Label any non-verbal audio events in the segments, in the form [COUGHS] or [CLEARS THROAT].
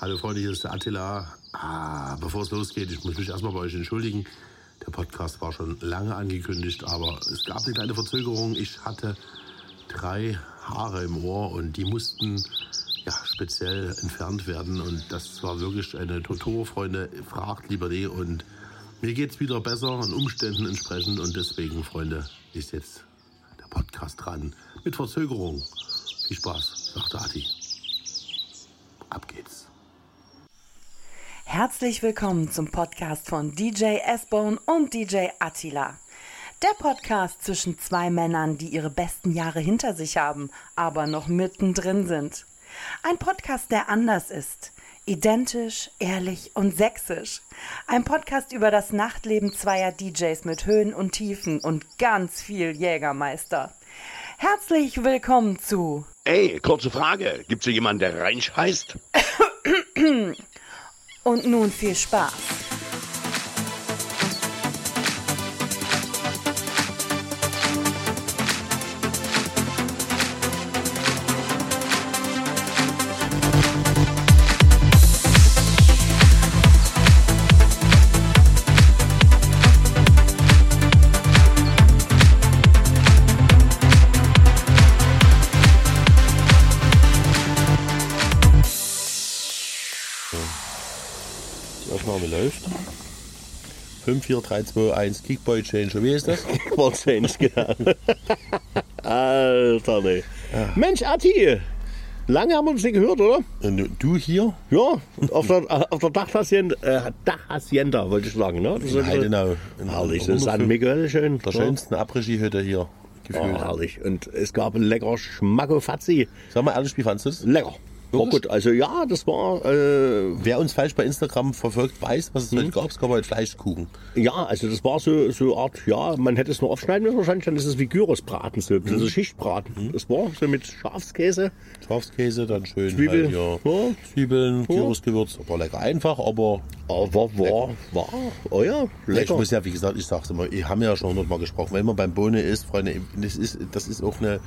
Hallo Freunde, hier ist der Attila. Ah, bevor es losgeht, ich muss mich erstmal bei euch entschuldigen. Der Podcast war schon lange angekündigt, aber es gab eine kleine Verzögerung. Ich hatte drei Haare im Ohr und die mussten ja, speziell entfernt werden. Und das war wirklich eine Tortur, Freunde. Fragt lieber die. Und mir geht es wieder besser an Umständen entsprechend. Und deswegen, Freunde, ist jetzt der Podcast dran. Mit Verzögerung. Viel Spaß, sagt Adi. Ab geht's. Herzlich willkommen zum Podcast von DJ S-Bone und DJ Attila. Der Podcast zwischen zwei Männern, die ihre besten Jahre hinter sich haben, aber noch mittendrin sind. Ein Podcast, der anders ist. Identisch, ehrlich und sächsisch. Ein Podcast über das Nachtleben zweier DJs mit Höhen und Tiefen und ganz viel Jägermeister. Herzlich willkommen zu Ey, kurze Frage. Gibt's hier jemanden, der reinscheißt? [COUGHS] Und nun viel Spaß. 5, 4, 3, 2, 1, Kickboy Change. Wie ist das? [LAUGHS] War Change, genau. [LAUGHS] Alter, ne. Mensch, Atti. Lange haben wir uns nicht gehört, oder? Und du hier? Ja, auf der, auf der Dachhacienda, äh, Dachhacienda, wollte ich sagen, ne? Das In Heidenau. In Herrlich, das ist San Miguel schön. Der ja. schönsten Après-Ski-Hütte hier. Gefühlt. Oh, herrlich. Und es gab ein lecker Schmackofatzi. Sag mal ehrlich, wie fandest du das? Lecker. War gut. Also ja, das war, äh, Wer uns falsch bei Instagram verfolgt, weiß, was es Hm? heute gab. Es gab heute Fleischkuchen. ja, also das war so, so Art, ja, man hätte es nur aufschneiden müssen wahrscheinlich, dann ist es wie Gyrosbraten, so ein bisschen so Schichtbraten. Das war so mit Schafskäse. Schafskäse, dann schön Zwiebel. halt hier Ja. Zwiebeln, Gyrosgewürz. War lecker einfach, aber Aber war, war, oh ja, ich lecker. muss ja, wie gesagt, ich sag's immer, ich haben ja schon hundertmal gesprochen, wenn man beim Bohne isst, Freunde, das ist, das ist auch eine,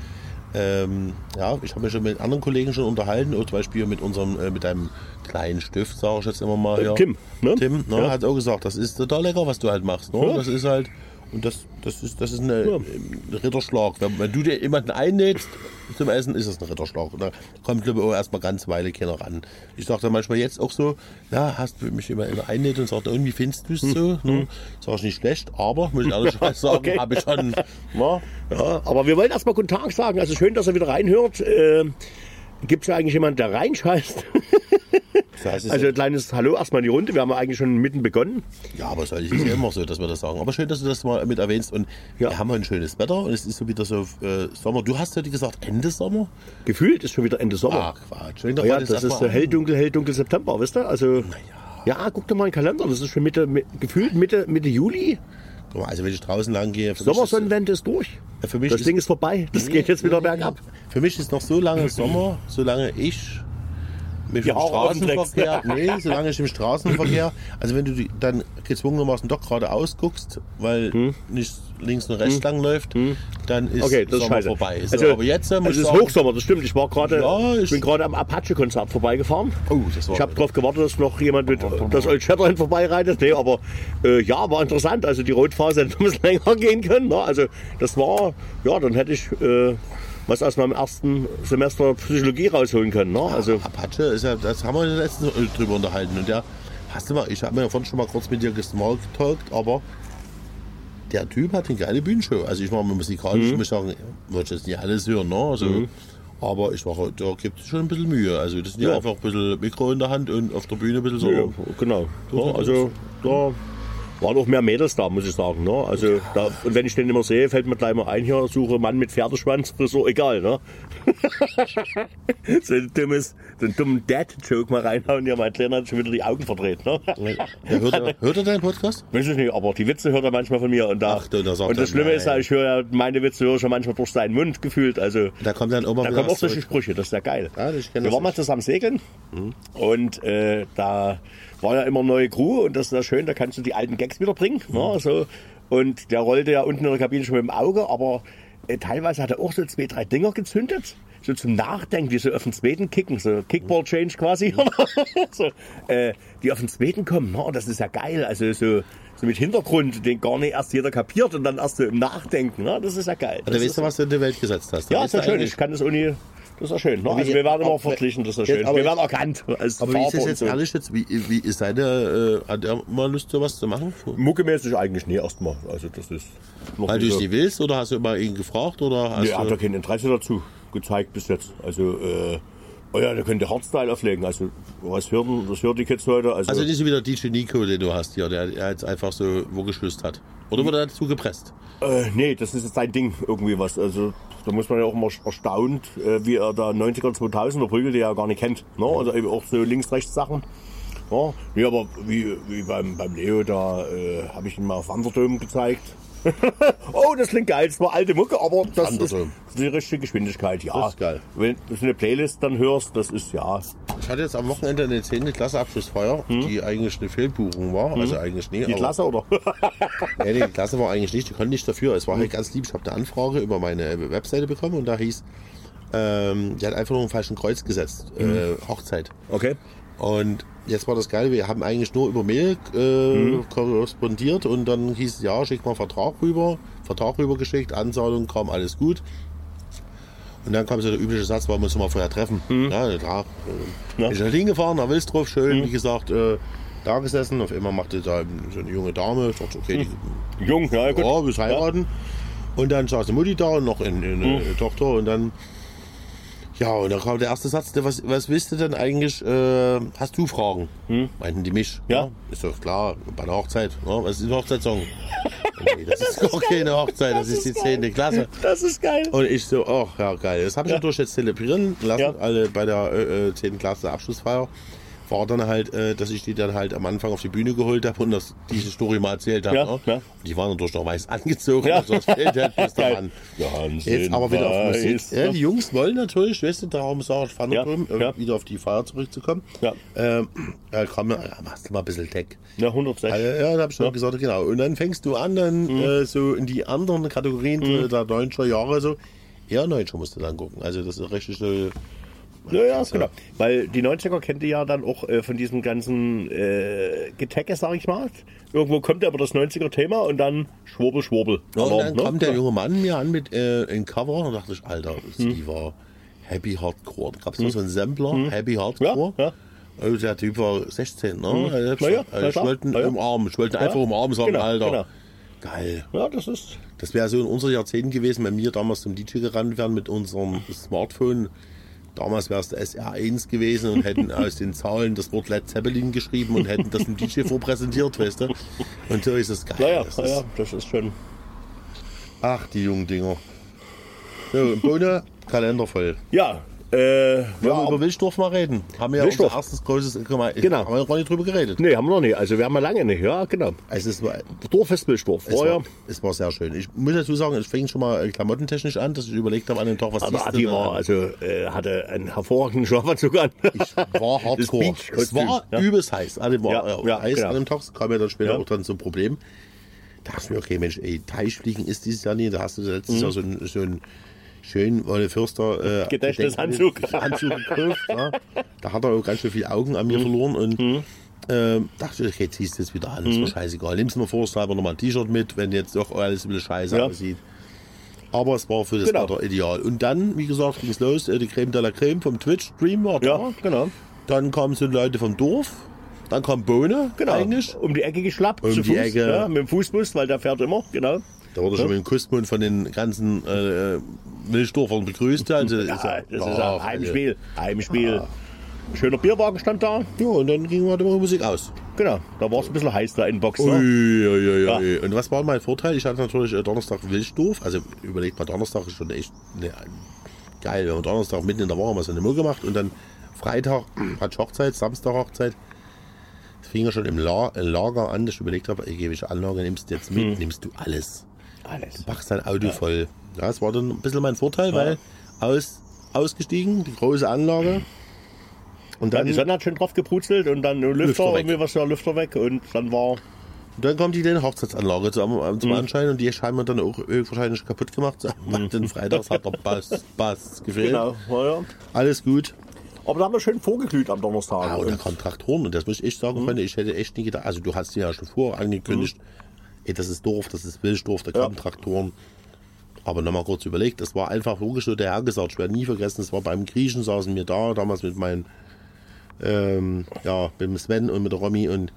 ähm, ja, ich habe mich schon mit anderen Kollegen schon unterhalten, oder zum Beispiel mit unserem, äh, mit einem kleinen Stift, sage ich jetzt immer mal. Ja. Tim, ne? Tim, ne, Ja. hat auch gesagt, das ist total lecker, was du halt machst. Ne? Ja. Das ist halt, und das, das ist, das ist eine, Ja. ein Ritterschlag. Wenn, wenn du dir jemanden einlädst zum Essen, ist das ein Ritterschlag. Und da kommt, glaube ich, auch erstmal ganz Weile keiner ran. Ich sage dann manchmal jetzt auch so, ja, hast du mich immer einlädt und sagt, irgendwie findest du es so. Ne? Sag ich nicht schlecht, aber, muss ich ehrlich [LAUGHS] sagen, Okay. habe ich schon, ne? Ja, aber wir wollen erstmal guten Tag sagen. Also schön, dass er wieder reinhört. Äh, Gibt es ja eigentlich jemanden, der reinscheißt? Das heißt, Also ein kleines Hallo erstmal in die Runde. Wir haben ja eigentlich schon mitten begonnen. Ja, aber es ist ja immer so, dass wir das sagen. Aber schön, dass du das mal mit erwähnst. Und Ja. wir haben ein schönes Wetter und es ist so wieder so äh, Sommer. Du hast heute gesagt Ende Sommer? Gefühlt ist schon wieder Ende Sommer. Ah, Quatsch. Oh ja, heute das ist so hell, dunkel, hell, dunkel September, wisst ihr? Also, ja, guck doch mal in den Kalender. Das ist schon Mitte, mi- gefühlt Mitte, Mitte Juli. Also wenn ich draußen lang gehe, mich, ist, Sommersonnenwende ist durch. Ja, für mich das ist- Ding ist vorbei. Das geht jetzt wieder bergab. für mich ist noch so lange Sommer, solange ich dem Haare offen Straßenverkehr, nee, solange ich im Straßenverkehr, also wenn du dann gezwungenermaßen doch geradeaus guckst, weil nicht links und rechts lang läuft, dann ist Hm. Okay, das ist Sommer scheiße. vorbei. So, also, aber jetzt muss also es ist Hochsommer, das stimmt. Ich war gerade, Ja, ich bin gerade am Apache-Konzert vorbeigefahren. Oh, Ich habe darauf gewartet, dass noch jemand mit das Old Shatterhand vorbeireitet. Nee, aber äh, ja, war interessant. Also die Rotphase hätte ein bisschen [LAUGHS] länger gehen können. Ne? Also das war, ja, dann hätte ich äh, was aus meinem ersten Semester Psychologie rausholen können. Ne? Also Apache ist ja, das haben wir letztens drüber unterhalten. Und der, hast du mal, ich habe mir vorhin schon mal kurz mit dir gesmalltalkt, aber der Typ hat eine geile Bühnenshow. Also ich war mal musikalisch, muss ich sagen, würde jetzt nicht alles hören, ne? Also, aber ich war, da gibt es schon ein bisschen Mühe. Also das ja, Ja. einfach ein bisschen Mikro in der Hand und auf der Bühne ein bisschen so. ja, genau. Ja, also da waren auch mehr Mädels da, muss ich sagen. Ne? Also da, und wenn ich den immer sehe, fällt mir gleich mal ein, hier suche Mann mit Pferdeschwanz, Frisur, egal. Ne? [LAUGHS] so ein dummes, so einen dummen Dad-Joke mal reinhauen, ja, mein Kleiner hat schon wieder die Augen verdreht. Ne? Ja, hört, er, hört er deinen Podcast? Weiß ich nicht, aber die Witze hört er manchmal von mir. Und, da, Ach du, da und das Schlimme ist ja, nein. ich höre ja, meine Witze höre ich ja manchmal durch seinen Mund gefühlt. Also Da kommt dann immer da kommen auch solche. Sprüche, das ist ja geil. Ja, Wir waren mal zusammen segeln und äh, da war ja immer neue Crew und das ist ja schön, da kannst du die alten Gags wieder bringen. Ne, so. Und der rollte ja unten in der Kabine schon mit dem Auge, aber äh, teilweise hat er auch so zwei, drei Dinger gezündet. so zum Nachdenken, wie so auf den zweiten kicken, so Kickball-Change quasi. [LAUGHS] so, äh, die auf den zweiten kommen, no, das ist ja geil. Also so, so mit Hintergrund, den gar nicht erst jeder kapiert und dann erst so im Nachdenken. No, das ist ja geil. Das weißt du, was du in die Welt gesetzt hast. Ja, ist ja schön. Ich kann das ohne. Das ist ja schön. Ne? Aber Also wir werden immer verglichen, das ist ja schön. aber- wir werden erkannt als Aber wie ist Farbe das jetzt so. ehrlich jetzt? Wie, wie ist seine, äh, hat er mal Lust, sowas zu machen? Muckemäßig eigentlich nie erstmal. Also das ist noch Weil du es so. nicht willst oder hast du immer ihn gefragt oder hast Nee, hat er kein Interesse dazu gezeigt bis jetzt. Also, äh, oh ja, der könnte Hardstyle auflegen. Also, was hören, das hören die Kids heute. Also, also nicht so wie der DJ Nico, den du hast hier, der, der jetzt einfach so Vogelschlüsst hat. Oder wurde er dazu gepresst? äh, nee, das ist jetzt sein Ding irgendwie was. Also, da muss man ja auch immer erstaunt, äh, wie er da 90er, 2000er Prügel, die er gar nicht kennt. Ne? Also eben auch so Links-Rechts-Sachen. Ja, nee, aber wie, wie beim, beim Leo, da äh, habe ich ihn mal auf Wanderdom gezeigt. [LAUGHS] oh, das klingt geil. Das war alte Mucke, aber das ist Wanderdom. die richtige Geschwindigkeit, ja. Das ist geil. Wenn du eine Playlist dann hörst, das ist ja. Ich hatte jetzt am Wochenende eine 10. Klasse Abschlussfeier, die eigentlich eine Fehlbuchung war. Also eigentlich nie. Die Klasse, oder? [LAUGHS] Nee, die Klasse war eigentlich nicht, die konnten nicht dafür. Es war halt ganz lieb. Ich habe eine Anfrage über meine Webseite bekommen und da hieß, ähm, die hat einfach nur einen falschen Kreuz gesetzt. Äh, Hochzeit. okay. Und jetzt war das geil, wir haben eigentlich nur über Mail äh, korrespondiert und dann hieß es, ja, schick mal Vertrag rüber, Vertrag rübergeschickt, Anzahlung kam alles gut. Und dann kam so der übliche Satz, wir uns mal vorher treffen. Ja, klar. Äh, Ja. Bin ich halt hingefahren, nach Wilsdorf, schön, wie gesagt, äh, da gesessen. Auf einmal machte da so eine junge Dame, ich dachte, okay, die Jung, ja, gut. ja, bis heiraten. Und dann saß die Mutti da und noch eine, eine Mhm. Tochter und dann, ja, und dann kam der erste Satz, der, was, was willst du denn eigentlich, äh, hast du Fragen? Meinten die mich. Mhm. Ja. Ist doch klar, bei der Hochzeit. Ne? Was ist ein Hochzeitssong? [LAUGHS] nee, das ist doch keine Hochzeit, das, ist die 10. Klasse. Das ist geil. Und ich so, ach ja, geil. Das habe ich Ja. natürlich jetzt zelebrieren lassen, Ja. alle bei der äh, äh, 10. Klasse Abschlussfeier. War dann halt, äh, dass ich die dann halt am Anfang auf die Bühne geholt habe und das, diese Story mal erzählt habe. Ja, ne? ja. Die waren natürlich noch weiß angezogen. Ja. Also das fehlt halt bis [LAUGHS] daran. Jetzt aber wieder auf Musik. Ja, die Jungs wollen natürlich, weißt du, darum sage ich, Van Ja, äh, ja. wieder auf die Feier zurückzukommen. Ja. Ähm, [CLEARS THROAT] ja, komm, ja, machst du mal ein bisschen Tech. Ja, 106. Ja, ja, da habe ich schon gesagt, genau. Und dann fängst du an, dann Mhm. äh, so in die anderen Kategorien äh, der 90er Jahre so. Ja, 90er musst du dann gucken. Also das ist richtig so. Ja, ja, genau. Weil die 90er kennt ihr ja dann auch äh, von diesem ganzen äh, Getecke, sag ich mal. Irgendwo kommt aber das 90er-Thema und dann Schwurbel, Schwurbel. Ja, und dann ne? kam der junge Mann mir an mit äh, einem Cover und dachte ich, Alter, die war Happy Hardcore. Gab es noch so einen Sampler, Happy Hardcore? Ja, ja. Also der Typ war 16, ne? Also ich, ja, ich wollte ihn umarmen. Ich wollte einfach umarmen sagen, Genau, Alter. genau. Geil. Ja, das ist. Das wäre so in unser Jahrzehnt gewesen, wenn wir damals zum DJ gerannt wären mit unserem Smartphone. Damals wäre es der SR1 gewesen und hätten [LAUGHS] aus den Zahlen das Wort Led Zeppelin geschrieben und hätten das dem DJ vorpräsentiert, weißt du? Und so ist es geil. Naja, das naja, ist, das ist schon. ach, die jungen Dinger. So, Bohne, Kalender voll. Ja, äh, Wollen wir ja, über Wilsdorf mal reden? Haben wir ja Wilsdorf. unser erstes großes, genau. Genau. haben wir noch nicht drüber geredet. nee, haben wir noch nicht. Also wir haben ja lange nicht. Ja, genau. Es war, Dorffest Wilsdorf. es, Vorher. war, es war sehr schön. Ich muss dazu sagen, es fing schon mal äh, klamottentechnisch an, dass ich überlegt habe an den Tag, was Aber Adi denn war, also, äh, hatte einen hervorragenden Schlafanzug an. Ich war [LAUGHS] hardcore. Es war ja. übelst heiß. Alle war Ja, äh, ja, heiß genau. an dem Tag. Das kam ja dann später Ja. auch dann zum Problem. Da dachte ich mir, okay, Mensch, ey, Teichfliegen ist dieses Jahr nicht. Da hast du letztes Jahr so ein, so ein schön Wolle Förster äh, Gedächtnisanzug. Anzug gekauft. ja. Da hat er auch ganz schön viele Augen an mir verloren und ähm, dachte ich, okay, ziehst du jetzt wieder an, ist mir scheißegal. Nimmst mir vor, aber nochmal ein T-Shirt mit, wenn jetzt doch alles ein bisschen scheiße Ja. aussieht. Aber es war für das Genau. Wetter ideal. Und dann, wie gesagt, ging es los. äh, Die Creme de la Creme vom Twitch-Stream war da. ja, genau. Dann kamen so Leute vom Dorf. Dann kam Bohne, Genau. eigentlich. Um die Ecke geschlappt. Um zu die Fuß, Ecke. Ja, mit dem Fußbus, weil der fährt immer. Genau. Da wurde schon mit dem Kussmund von den ganzen äh, Milchdorfern begrüßt. Also, Ja, ist ja- das ist ja, ein Heimspiel. Heimspiel. Schöner Bierwagen stand da. Ja, und dann ging mal die Musik aus. Genau. Da war es ein bisschen heiß da in Box. Ui, Ne? ui, ui, Ja. ui. Und was war mein Vorteil? Ich hatte natürlich äh, Donnerstag Wilchdorf. Also überlegt mal, Donnerstag ist schon echt ne, geil. Wir haben Donnerstag mitten in der Woche mal so eine Mucke gemacht und dann Freitag hat Hochzeit, Samstag Hochzeit. Es fing ja schon im La im Lager an, dass ich überlegt habe, ey, welche Anlage nimmst du jetzt mit? Nimmst du alles? Alles. machst dein Auto voll. Ja, das war dann ein bisschen mein Vorteil, weil aus, ausgestiegen, die große Anlage. Und Dann dann, die Sonne hat schön drauf gebrutzelt und dann Lüfter, Lüfter weg. irgendwie was der Lüfter weg und dann war Und dann kommt die den Hochzeitsanlage zum, zum Anschein und die haben wir dann auch wahrscheinlich kaputt gemacht. [LAUGHS] Den Freitags hat der Bass, Bass gefehlt. Genau, ja, ja. Alles gut. Aber da haben wir schön vorgeglüht am Donnerstag. Ja, und da Und- kamen Traktoren und das muss ich echt sagen, Freunde, ich hätte echt nie gedacht, also du hast ja schon vor angekündigt, ey, das ist Dorf, das ist Wilsdorf, da kamen Ja. Traktoren. Aber nochmal kurz überlegt, das war einfach logisch Herr gesagt, ich werde nie vergessen, das war beim Griechen, saßen wir da, damals mit meinen, ähm, ja, mit dem Sven und mit der Romy und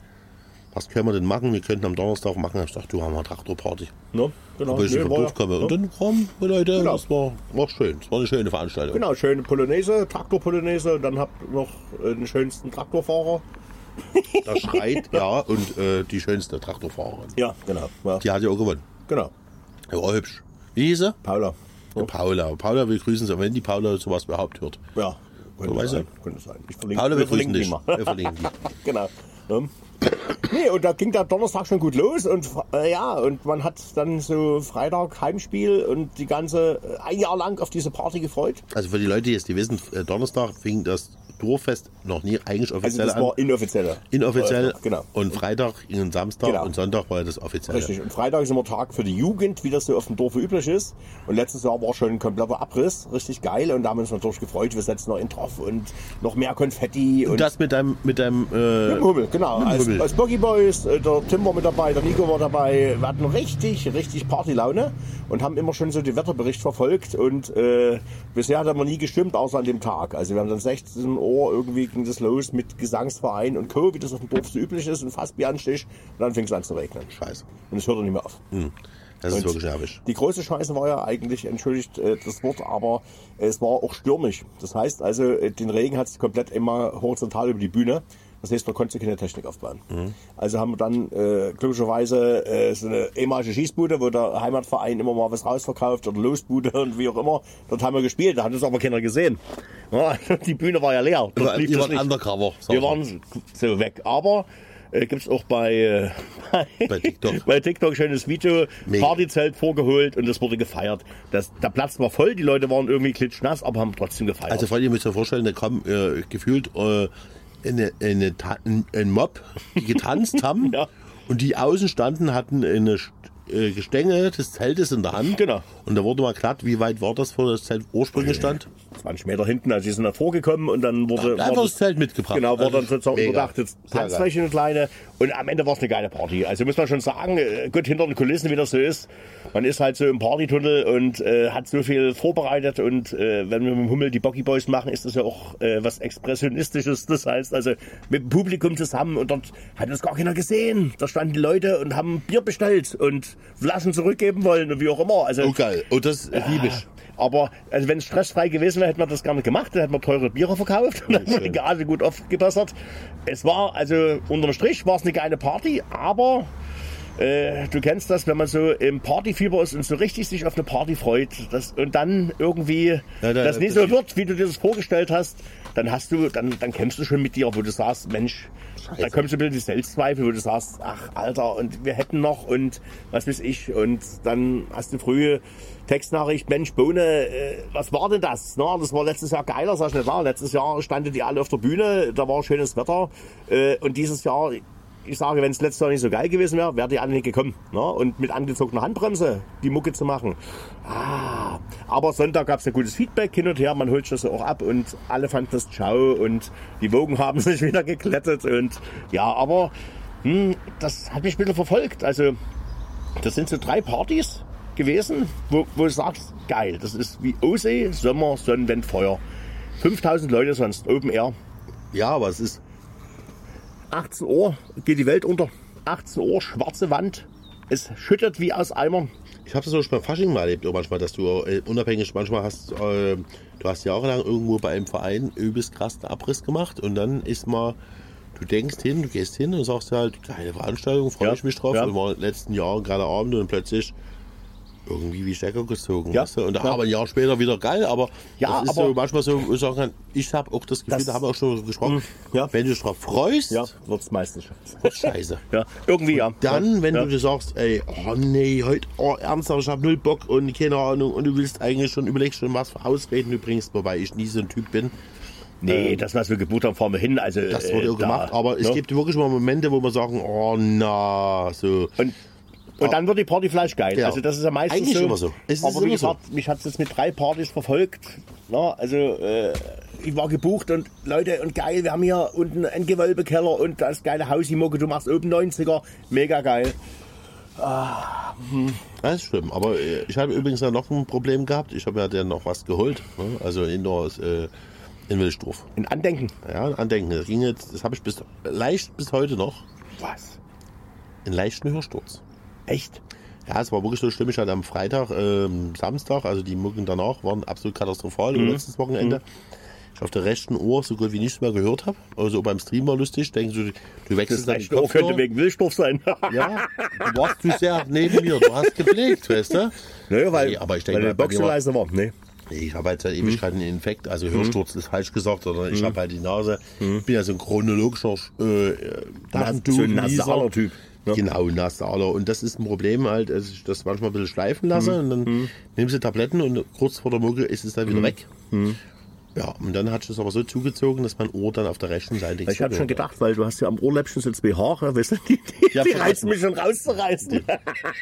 was können wir denn machen? Wir könnten am Donnerstag machen. Ich dachte, du haben wir Traktorparty. ne, genau, Wo ich Nee, Dorf ja-. Und dann die Leute, Genau. das war, war schön. Das war eine schöne Veranstaltung. Genau, schöne Polonaise, Traktor-Polonaise. Und dann habt ihr noch den schönsten Traktorfahrer. Da schreit, ja, und äh, die schönste Traktorfahrerin. Ja, genau. Ja, Die hat ja auch gewonnen. genau. Ja, war hübsch. Wie hieß sie? Paula. Ja, Paula. Paula, wir grüßen sie, wenn die Paula sowas überhaupt hört. Ja, könnte weißt sein. Könnte sein. Ich verlinke, Paula, wir grüßen die dich. mal. Wir verlinken die. [LAUGHS] genau. Ne? Nee, und da ging der Donnerstag schon gut los und äh, ja, und man hat dann so Freitag Heimspiel und die ganze, äh, ein Jahr lang auf diese Party gefreut. Also für die Leute, die jetzt die wissen, äh, Donnerstag fing das Dorffest noch nie eigentlich Also offiziell das an. war inoffiziell. Inoffiziell. Äh, genau. Und Freitag und Samstag Genau. und Sonntag war das offiziell. Richtig. Und Freitag ist immer Tag für die Jugend, wie das so auf dem Dorf üblich ist. Und letztes Jahr war schon ein kompletter Abriss, richtig geil. Und da haben wir uns natürlich gefreut, wir setzen noch in drauf und noch mehr Konfetti. Und das mit deinem, mit deinem, äh, Mit dem Hummel, genau. Mit dem Als, Hummel. als Boggy Boys, äh, der Tim war mit dabei, der Nico war dabei. Wir hatten richtig, richtig Partylaune und haben immer schon so den Wetterbericht verfolgt. Und äh, bisher hat er mal nie gestimmt, außer an dem Tag. Also wir haben dann 16 Uhr irgendwie ging das los mit Gesangsverein und Co., wie das auf dem Dorf so üblich ist, und Fassbieranstich. Und dann fing es an zu regnen. Scheiße. Und es hörte nicht mehr auf. Das ist wirklich nervig. Die größte Scheiße war ja eigentlich, entschuldigt äh, das Wort, aber es war auch stürmisch. Das heißt also, äh, den Regen hat es komplett immer horizontal über die Bühne. Das heißt, man konnte keine Technik aufbauen. Also haben wir dann äh, glücklicherweise äh, so eine ehemalige Schießbude, wo der Heimatverein immer mal was rausverkauft oder Losbude und wie auch immer. Dort haben wir gespielt, da hat uns aber keiner gesehen. Ja, [LAUGHS] die Bühne war ja leer. Dort lief Ihr das nicht. undercover. Wir mal. waren so weg. Aber äh, gibt's auch bei, äh, [LAUGHS] bei, Bei TikTok. bei TikTok ein schönes Video. Mega. Partyzelt vorgeholt und es wurde gefeiert. Das, der Platz war voll, die Leute waren irgendwie klitschnass, aber haben trotzdem gefeiert. Also, Freunde, ihr müsst euch vorstellen, da kam äh, gefühlt äh, eine, eine, ein, Mob, die getanzt [LAUGHS] haben Ja. und die außen standen, hatten eine äh, Gestänge des Zeltes in der Hand. Genau. Und da wurde mal glatt, wie weit war das, wo das Zelt ursprünglich stand? 20 Meter hinten, also die sind da vorgekommen und dann wurde... Einfach wurde- das Zelt mitgebracht. Genau, wurde dann Also, sozusagen mega. überdacht, jetzt Tanzfläche eine kleine und am Ende war es eine geile Party. Also muss man schon sagen, äh, gut, hinter den Kulissen, wie das so ist, man ist halt so im Partytunnel und äh, hat so viel vorbereitet und äh, wenn wir mit dem Hummel die Boggy Boys machen, ist das ja auch äh, was Expressionistisches. Das heißt also mit dem Publikum zusammen und dort hat das gar keiner gesehen. Da standen die Leute und haben Bier bestellt und Flaschen zurückgeben wollen und wie auch immer. Also Oh, geil. Oh, das liebe ich. Aber also wenn es stressfrei gewesen wäre, hätten wir das gerne gemacht. Dann hätten wir teure Biere verkauft und dann schön. die Gase gut aufgebessert. Es war also unterm Strich war es eine geile Party, aber äh, du kennst das, wenn man so im Partyfieber ist und so richtig sich auf eine Party freut das, und dann irgendwie Ja, da- das nicht das- so wird, wie du dir das vorgestellt hast, dann hast du, dann, dann kämpfst du schon mit dir, wo du sagst, Mensch, da kommst du ein bisschen die Selbstzweifel, wo du sagst, ach Alter, und wir hätten noch und was weiß ich, und dann hast du frühe Textnachricht, Mensch, Bohne, äh, was war denn das? Na, das war letztes Jahr geiler, sag ich nicht wahr. Letztes Jahr standen die alle auf der Bühne, da war schönes Wetter äh, und dieses Jahr ich sage, wenn es letztes Jahr nicht so geil gewesen wäre, wäre die alle nicht gekommen. Ne? Und mit angezogener Handbremse die Mucke zu machen. Ah, aber Sonntag gab es ein gutes Feedback hin und her, man holt das auch ab und alle fanden das ciao und die Wogen haben [LAUGHS] sich wieder geklettet und ja, aber hm, das hat mich ein bisschen verfolgt. Also das sind so drei Partys gewesen, wo, wo du sagst, geil, das ist wie Osee, Sommer, Sonnenwend, Feuer. 5000 Leute sonst, Open Air. Ja, aber es ist 18 Uhr geht die Welt unter. 18 Uhr, schwarze Wand. Es schüttet wie aus Eimern. Ich habe das auch schon beim Fasching mal erlebt, manchmal, dass du äh, unabhängig, manchmal hast, äh, du hast jahrelang irgendwo bei einem Verein übelst krass einen Abriss gemacht und dann ist mal, du denkst hin, du gehst hin und sagst halt, geile Veranstaltung, freue Ja, ich mich drauf. ja. Und war in den letzten Jahren gerade Abend und plötzlich irgendwie wie Stecker gezogen. Ja, weißt du? Und ja. aber ein Jahr später wieder geil, aber Ja, das ist aber- so manchmal so, ich sagen kann, ich habe auch das Gefühl, Das- da haben wir auch schon gesprochen, ja. wenn du dich drauf freust, Ja, wird's meistens. [LAUGHS] wird's scheiße. Ja, irgendwie ja. Dann, wenn ja. du dir sagst, ey, oh nee, heute, oh, ernsthaft, ich hab null Bock und keine Ahnung, und du willst eigentlich schon, überlegst schon, was für Ausreden du bringst, wobei ich nie so ein Typ bin. Nee, das, was wir gebucht haben, fahren wir hin. Also, Das wurde äh, auch gemacht, da, aber es ne? gibt wirklich mal Momente, wo wir sagen, oh na, so. Und, und dann wird die Party vielleicht geil. Ja. Also das ist ja meistens Eigentlich so. immer so. Es ist aber wie immer so. gesagt, mich hat es jetzt mit drei Partys verfolgt. Na, also äh, ich war gebucht und Leute und geil, wir haben hier unten einen Gewölbekeller und das geile Haus, die Mucke, du machst oben 90er, mega geil. Das ist schlimm. Aber äh, ich habe übrigens ja noch ein Problem gehabt. Ich habe ja dann noch was geholt. Ne? Also Indoor äh, in Wilsdorf. In Andenken. Ja, Andenken. Das ging jetzt, das habe ich bis leicht bis heute noch. Was? Einen leichten Hörsturz. Echt? Ja, es war wirklich so schlimm. Ich hatte am Freitag, ähm, Samstag, also die Mucken danach waren absolut katastrophal. Mhm. Letztes Wochenende. Ich auf der rechten Ohr so gut wie nichts mehr gehört habe. Also beim Stream war lustig. Denkst du, du Das wechselst die rechte Ohr könnte wegen Wilstorf sein. [LAUGHS] Ja, du warst zu sehr neben mir. Du hast geblickt, weißt du? Naja, weil, Nee, aber ich denke weil der bei dir war-. Nee. Ich habe halt seit Ewigkeiten einen Infekt, also Mhm. Hörsturz ist falsch gesagt, sondern ich habe halt die Nase. Ich bin ja so ein chronologischer äh, Taschentuch- so ein nasaler Typ, ne? Genau, nasaler. Und das ist ein Problem halt, dass ich das manchmal ein bisschen schleifen lasse Mhm. und dann nimmst du Tabletten und kurz vor der Mucke ist es dann wieder weg. Ja, und dann hat es aber so zugezogen, dass mein Ohr dann auf der rechten Seite Ich habe schon gedacht, weil du hast ja am Ohrläppchen so zwei Haare, weißt du, die, die, Ja, die schon reißen mich schon rauszureißen.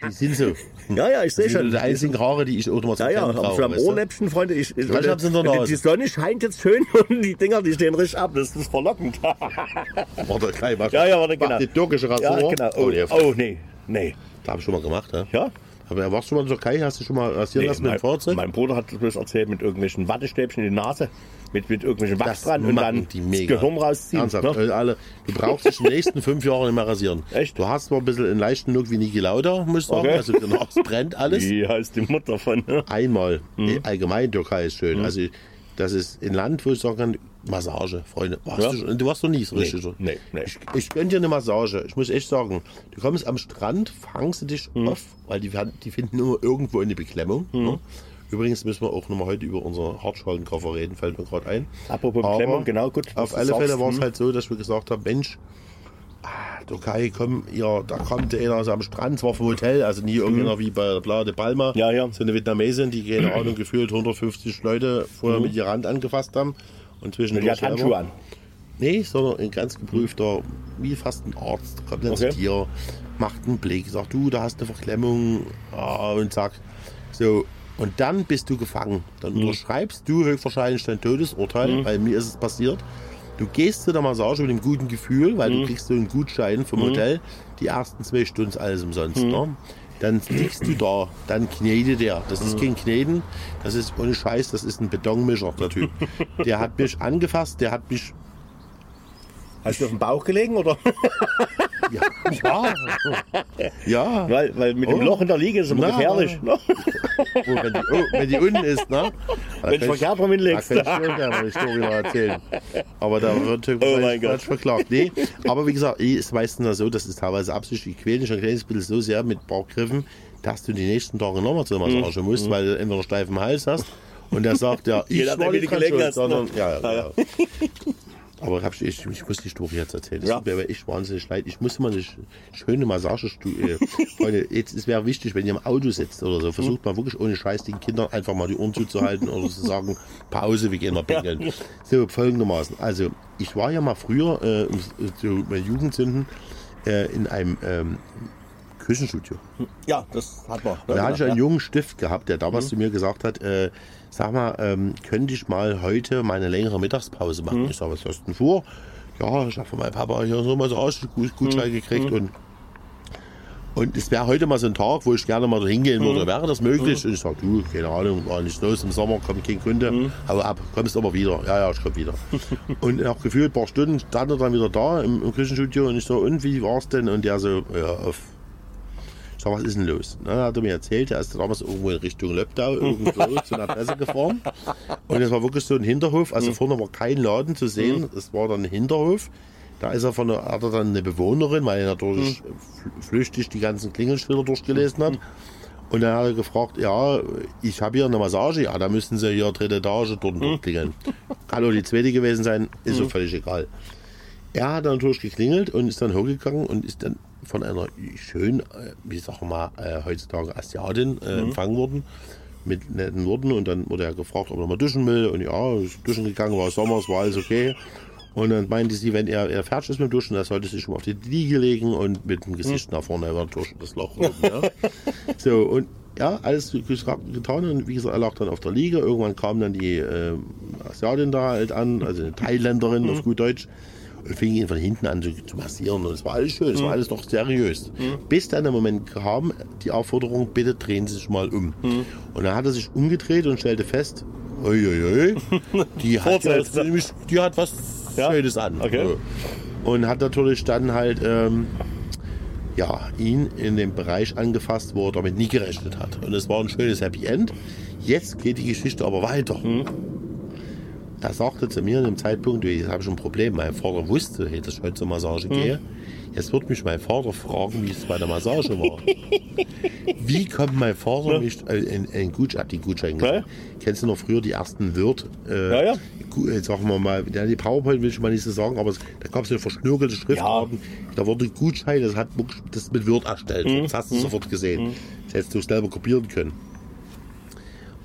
Die sind so. Ja, ja, ich sehe schon. die einzigen Haare, die ich auch mal Ja, ja, aber für am Ohrläppchen, Freunde, ich, ich, Vielleicht haben's in der die, Nase. die Sonne scheint jetzt schön [LAUGHS] und die Dinger, die stehen richtig ab, das ist verlockend. [LAUGHS] Warte, gleich mal. ja, ja, warte, genau. Die türkische Rasur. Ja, genau. Oh, nee, oh, nee, nee. Das habe ich schon mal gemacht, ja. Ja? Aber warst du schon mal in der Türkei? Hast du schon mal rasieren lassen mit mein, dem Fahrzeug? mein Bruder hat das erzählt mit irgendwelchen Wattestäbchen in die Nase, mit, mit irgendwelchen Wachs Das dran und dann die das mega. Gehirn rausziehen. Ernsthaft, Ne? äh, alle, du brauchst dich in den nächsten [LAUGHS] fünf Jahren nicht mehr rasieren. Echt? Du hast zwar ein bisschen einen leichten Look wie Niki Lauda, muss ich sagen. Okay. Also genau, es brennt alles. [LAUGHS] Wie heißt die Mutter von? Ne? Einmal. Mhm. Allgemein Türkei ist schön. Also das ist ein Land, wo ich sagen kann, Massage, Freunde. Warst Ja. du, schon- du warst noch nie so richtig. so. nee, nee. Ich, ich gönn dir eine Massage. Ich muss echt sagen, du kommst am Strand, fangst du dich Mhm. auf, weil die, die finden immer irgendwo eine Beklemmung. Ne? Übrigens müssen wir auch nochmal heute über unseren Hartschalenkoffer reden, fällt mir gerade ein. Apropos Beklemmung, genau, gut, Auf alle Fälle war es hm. halt so, dass wir gesagt haben, Mensch, Türkei, komm, ja, da kommt einer so am Strand, zwar vom Hotel, also nie irgendeiner wie bei der Playa de Palma. Ja, ja. So eine Vietnamesin, die, keine [CLEARS THROAT] Ahnung, gefühlt 150 Leute vorher mit ihrer Hand angefasst haben. Und zwischen Die hat Handschuhe an. Nee, sondern ein ganz geprüfter, wie fast ein Arzt, kommt dann Okay. zu dir, macht einen Blick, sagt, du, da hast eine Verklemmung ah, und sagt, so, und dann bist du gefangen. Dann Mhm. unterschreibst du höchstwahrscheinlich dein Todesurteil, weil mir ist es passiert. Du gehst zu der Massage mit einem guten Gefühl, weil Mhm. du kriegst so einen Gutschein vom Hotel. Die ersten zwei Stunden alles umsonst. Mhm. Ne? Dann liegst du da, dann knetet der. Das Mhm. ist kein Kneten, das ist ohne Scheiß, das ist ein Betonmischer, der Typ. [LAUGHS] der hat mich angefasst, der hat mich Hast du auf dem Bauch gelegen oder? [LAUGHS] Ja, ja. ja. [LAUGHS] weil, weil mit dem Oh. Loch in der Liege ist es immer Na, gefährlich. Ne? [LAUGHS] Oh, wenn, die, oh, wenn die unten ist, ne? Da Wenn du verkehrt rum hinlegst. Da kann ich schon gerne eine Story erzählen. Aber da wird [LAUGHS] Oh mein Gott. verklagt. Nee, aber wie gesagt, eh, ist meistens ja so, dass es teilweise absichtlich quält. Ich ein kleines bisschen so sehr mit ein paar Griffen, dass du die nächsten Tage nochmal zur Massage Mhm. musst, weil du entweder einen steifen Hals hast und der sagt ja, ich nachdem, war nicht dran schuld, sondern, ja, ja, Ja, ja. Aber ich, ich, ich muss die Story jetzt erzählen. Das Ja. tut mir aber echt wahnsinnig leid. Ich muss mal eine sch- schöne Massagestuhl. [LAUGHS] Freunde, jetzt es wäre wichtig, wenn ihr im Auto sitzt oder so, versucht mal wirklich ohne Scheiß den Kindern einfach mal die Ohren zuzuhalten oder zu sagen, [LAUGHS] Pause, wir gehen mal pinkeln. So, folgendermaßen. Also, ich war ja mal früher, äh, um so meine Jugendsünden, äh, in einem ähm, Küchenstudio. Ja, das hat man. Da hatte ich einen jungen Stift gehabt, der damals zu mir gesagt hat, äh, sag mal, ähm, könnte ich mal heute meine längere Mittagspause machen? Ich sag, was hast du denn vor? Ja, ich habe von meinem Papa hier so mal so Ausgutschein gekriegt und und es wäre heute mal so ein Tag, wo ich gerne mal da hingehen würde. Wäre das möglich? Und ich sag, du, keine Ahnung, war nicht los im Sommer, kommt kein Kunde, hau ab, kommst aber wieder. Ja, ja, ich komm wieder. [LAUGHS] und nach gefühlt ein paar Stunden stand er dann wieder da im, im Küchenstudio und ich so, und wie war's denn? Und der so, ja, auf sag, was ist denn los? Na, dann hat er mir erzählt, er ist damals irgendwo in Richtung Löbdau irgendwo [LAUGHS] zu einer Adresse gefahren. Und es war wirklich so ein Hinterhof. Also vorne war kein Laden zu sehen. Es war dann ein Hinterhof. Da ist er von der, hat er dann eine Bewohnerin, weil er natürlich fl- flüchtig die ganzen Klingelschilder durchgelesen hat. Und dann hat er gefragt, ja, ich habe hier eine Massage, ja, da müssen Sie hier dritte Etage dort durchklingeln. Kann auch die zweite gewesen sein, ist so völlig egal. Er hat dann natürlich geklingelt und ist dann hochgegangen und ist dann von einer schön, äh, wie sagen wir mal, äh, heutzutage Asiatin äh, empfangen worden. mit netten Worten und dann wurde er gefragt, ob er mal duschen will und ja, ist duschen gegangen, war Sommer, es war alles okay. Und dann meinte sie, wenn er, er fertig ist mit dem Duschen, er sollte sich schon mal auf die Liege legen und mit dem Gesicht nach vorne über durch das Loch. Oben, [LAUGHS] ja. So, und ja, alles getan und wie gesagt, er lag dann auf der Liege. Irgendwann kam dann die äh, Asiatin da halt an, also eine [LAUGHS] Thailänderin auf gut Deutsch fing ihn von hinten an zu, zu massieren und es war alles schön, es war alles noch seriös. Bis dann der Moment kam, die Aufforderung, bitte drehen Sie sich mal um. Und dann hat er sich umgedreht und stellte fest, uiuiui, [LAUGHS] die hat, jetzt, die hat was Ja? Schönes an. Okay. Und hat natürlich dann halt ähm, ja, ihn in dem Bereich angefasst, wo er damit nie gerechnet hat. Und es war ein schönes Happy End. Jetzt geht die Geschichte aber weiter. Da sagte zu mir in dem Zeitpunkt, ich habe schon ein Problem. Mein Vater wusste, hey, dass ich heute zur Massage gehe. Jetzt wird mich mein Vater fragen, wie es bei der Massage war. [LAUGHS] wie kommt mein Vater mich äh, in, in Gutschein, die Gutschein Ja. Kennst du noch früher die ersten Wirt? Äh, Ja, ja. Äh, Sagen wir mal, ja, die PowerPoint will ich mal nicht so sagen, aber es, da gab es eine verschnörkelte Schriftarten. Da wurde Gutschein, das hat das mit Word erstellt. Mhm. Das hast du sofort gesehen. Das hättest du selber kopieren können.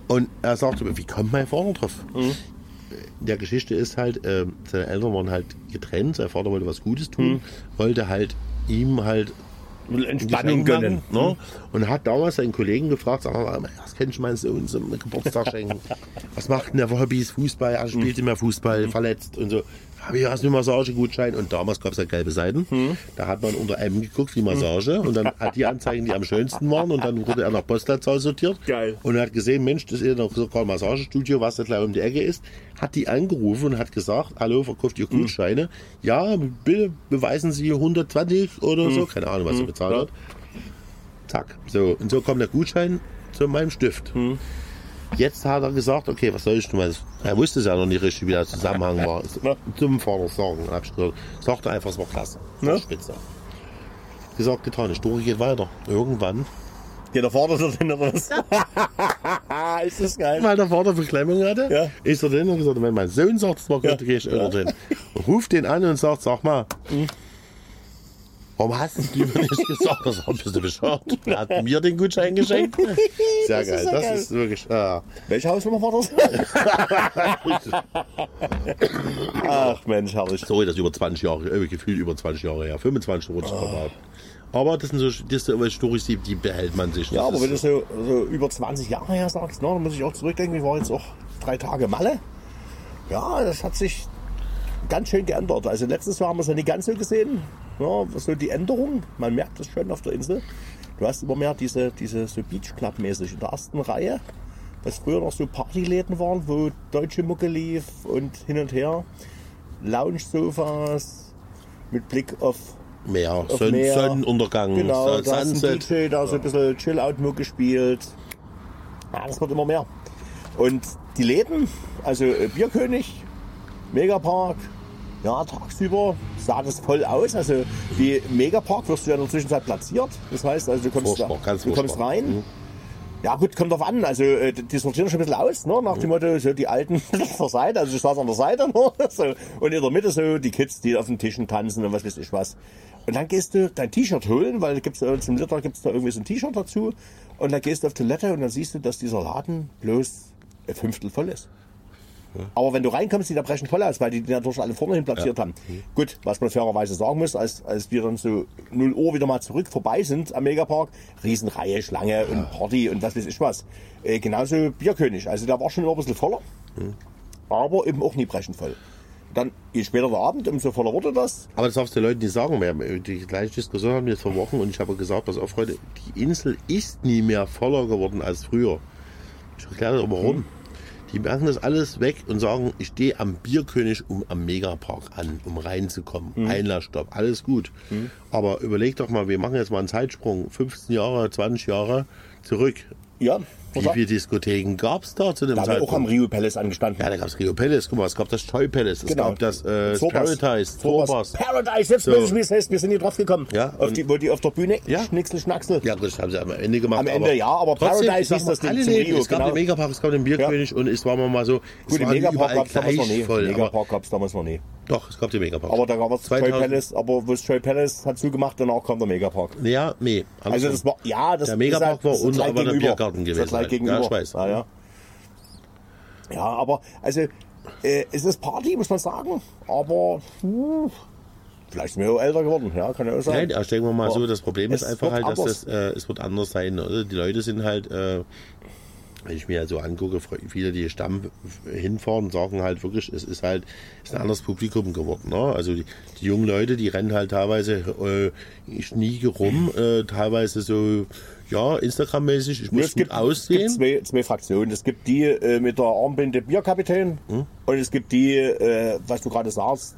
Und er sagte mir, wie kommt mein Vater drauf? Mhm. In der Geschichte ist halt, äh, seine Eltern waren halt getrennt, sein Vater wollte was Gutes tun, Mhm. wollte halt ihm halt Entspannung gönnen. machen, ne? Und hat damals seinen Kollegen gefragt, sag mal, was kann ich meinen Sohn zum Geburtstag schenken? [LAUGHS] was macht denn der für Hobbys? Fußball, er spielt immer Fußball, verletzt und so. Habe ich du einen Massagegutschein? Und damals gab es ja gelbe Seiten. Da hat man unter M geguckt, die Massage. Und dann hat die Anzeigen, die am schönsten waren. Und dann wurde er nach Postleitzahl sortiert. Geil. Und er hat gesehen, Mensch, das ist ja noch sogar ein Massagestudio, was da gleich um die Ecke ist. Hat die angerufen und hat gesagt, hallo, verkauft ihr Gutscheine? Ja, bitte beweisen Sie 120 oder so. Keine Ahnung, was er bezahlt Ja. hat. Zack. So, und so kommt der Gutschein zu meinem Stift. Jetzt hat er gesagt, okay, was soll ich tun? Er wusste es ja noch nicht richtig, wie der Zusammenhang war. Ja. [LAUGHS] Zum Vater sagen. Hab ich gesagt, sagte einfach, es war klasse. Ja. spitze. Gesagt, getan. Die Story geht weiter. Irgendwann, Geht der Vater da drin oder was? [LAUGHS] [LAUGHS] ist das geil. weil der Vater Beklemmung hatte, Ja. ist er drin und gesagt, wenn mein Sohn sagt, es war gut, Ja. gehe ich immer drin. Und ruft den an und sagt, sag mal, warum hast du mir nicht gesagt? Das ein bisschen bescheuert. Er [LAUGHS] hat mir den Gutschein geschenkt. [LAUGHS] Sehr geil. Das geil. ist wirklich, ja. Welche Hausnummer war das? [LAUGHS] Ach Mensch, herrlich. Sorry, das ist über 20 Jahre, äh, gefühlt über 20 Jahre her. 25 wurde ich oh. Aber das sind so das sind so Storys, die, die behält man sich. Ja, Das aber wenn du so, so über 20 Jahre her sagst, ne, dann muss ich auch zurückdenken, ich war jetzt auch drei Tage Malle. Ja, das hat sich ganz schön geändert. Also letztes Jahr haben wir es ja nicht ganz so gesehen. Ja, so die Änderung, man merkt das schon auf der Insel. Du hast immer mehr diese, diese so Beach Club mäßig in der ersten Reihe. Was früher noch so Partyläden waren, wo deutsche Mucke lief und hin und her. Lounge-Sofas mit Blick auf Meer, auf Sonn, Meer. Sonnenuntergang, Genau, da ist ein Sunset. DJ, da so ein bisschen Chill-Out-Mucke spielt. Ja, das wird immer mehr. Und die Läden, also äh, Bierkönig, Megapark, ja, tagsüber sah das voll aus. Also die Megapark wirst du ja in der Zwischenzeit platziert. Das heißt, also du kommst, ganz du kommst rein. Mhm. Ja gut, kommt drauf an. Also äh, die sortieren schon ein bisschen aus, ne? nach dem Motto, so die Alten [LAUGHS] auf der Seite, also ich saß an der Seite ne? [LAUGHS] so. und in der Mitte so die Kids, die auf den Tischen tanzen und was weiß ich was. Und dann gehst du dein T-Shirt holen, weil gibt's äh, zum Liter gibt's da irgendwie so ein T-Shirt dazu und dann gehst du auf Toilette und dann siehst du, dass dieser Laden bloß ein Fünftel voll ist. Aber wenn du reinkommst, sieht der Brechen voll aus, weil die die natürlich alle vorne hin platziert haben. Gut, was man fairerweise sagen muss, als, als wir dann so 0 Uhr wieder mal zurück vorbei sind am Megapark, Riesenreihe, Schlange und Party und was weiß ich was. Äh, genauso Bierkönig. Also der war schon immer ein bisschen voller, aber eben auch nie brechend voll. Dann, je später der Abend, umso voller wurde das. Aber das darfst du den Leuten nicht sagen. Wir haben die gleiche Diskussion haben wir jetzt vor Wochen und ich habe gesagt, pass auf, Freunde, die Insel ist nie mehr voller geworden als früher. Ich erkläre dir warum. Die merken das alles weg und sagen, ich stehe am Bierkönig um am Megapark an, um reinzukommen. Einlassstopp, alles gut. Aber überleg doch mal, wir machen jetzt mal einen Zeitsprung, 15 Jahre, 20 Jahre zurück. Ja, Wie viele Diskotheken gab es da zu dem da haben wir auch am Zeitpunkt? Rio Palace angestanden. Ja, da gab es Rio Palace, guck mal, es gab das Toy Palace, es Genau. gab das äh, Zorbas. Paradise. Zorbas. Paradise, jetzt So. ich, wie es heißt. Wir sind hier drauf gekommen. Ja, auf die, wo die auf der Bühne Ja. Schnicksel, Schnacksel. Ja, das haben sie am Ende gemacht. Am Ende ja, aber Paradise sag hieß mal, das Ding zum. Rio, Es gab genau. den Megapark, es gab den Bierkönig und es war mal so, es Gut, war Megapark gab es damals noch nie. voll. Megapark gab es damals noch nie. doch, es gab den Megapark. Aber da gab es 2000 Palace, aber wo es Joy Palace hat zugemacht, danach kam der Megapark. Ja, nee. Also das war, ja, das Der Megapark ist war ist gleich aber der. Biergarten ist gewesen. Direkt Ja, gegenüber. ich weiß. Ja, ja. ja aber also äh, es ist Party, muss man sagen, aber uh, vielleicht sind wir auch älter geworden, ja, kann ja auch sein. Nein, also denken wir mal so, das Problem ist einfach halt, dass anders. das, äh, es wird anders sein. Oder? Die Leute sind halt, äh, wenn ich mir so angucke, fre- viele, die Stamm hinfahren, sagen halt wirklich, es ist halt ist ein anderes Publikum geworden. Ne? Also die, die jungen Leute, die rennen halt teilweise äh, schnieke rum, äh, teilweise so, ja, Instagram-mäßig, ich muss es gut gibt, es aussehen. gibt zwei, zwei Fraktionen. Es gibt die äh, mit der Armbinde Bierkapitän Hm? und es gibt die, äh, was du gerade sagst,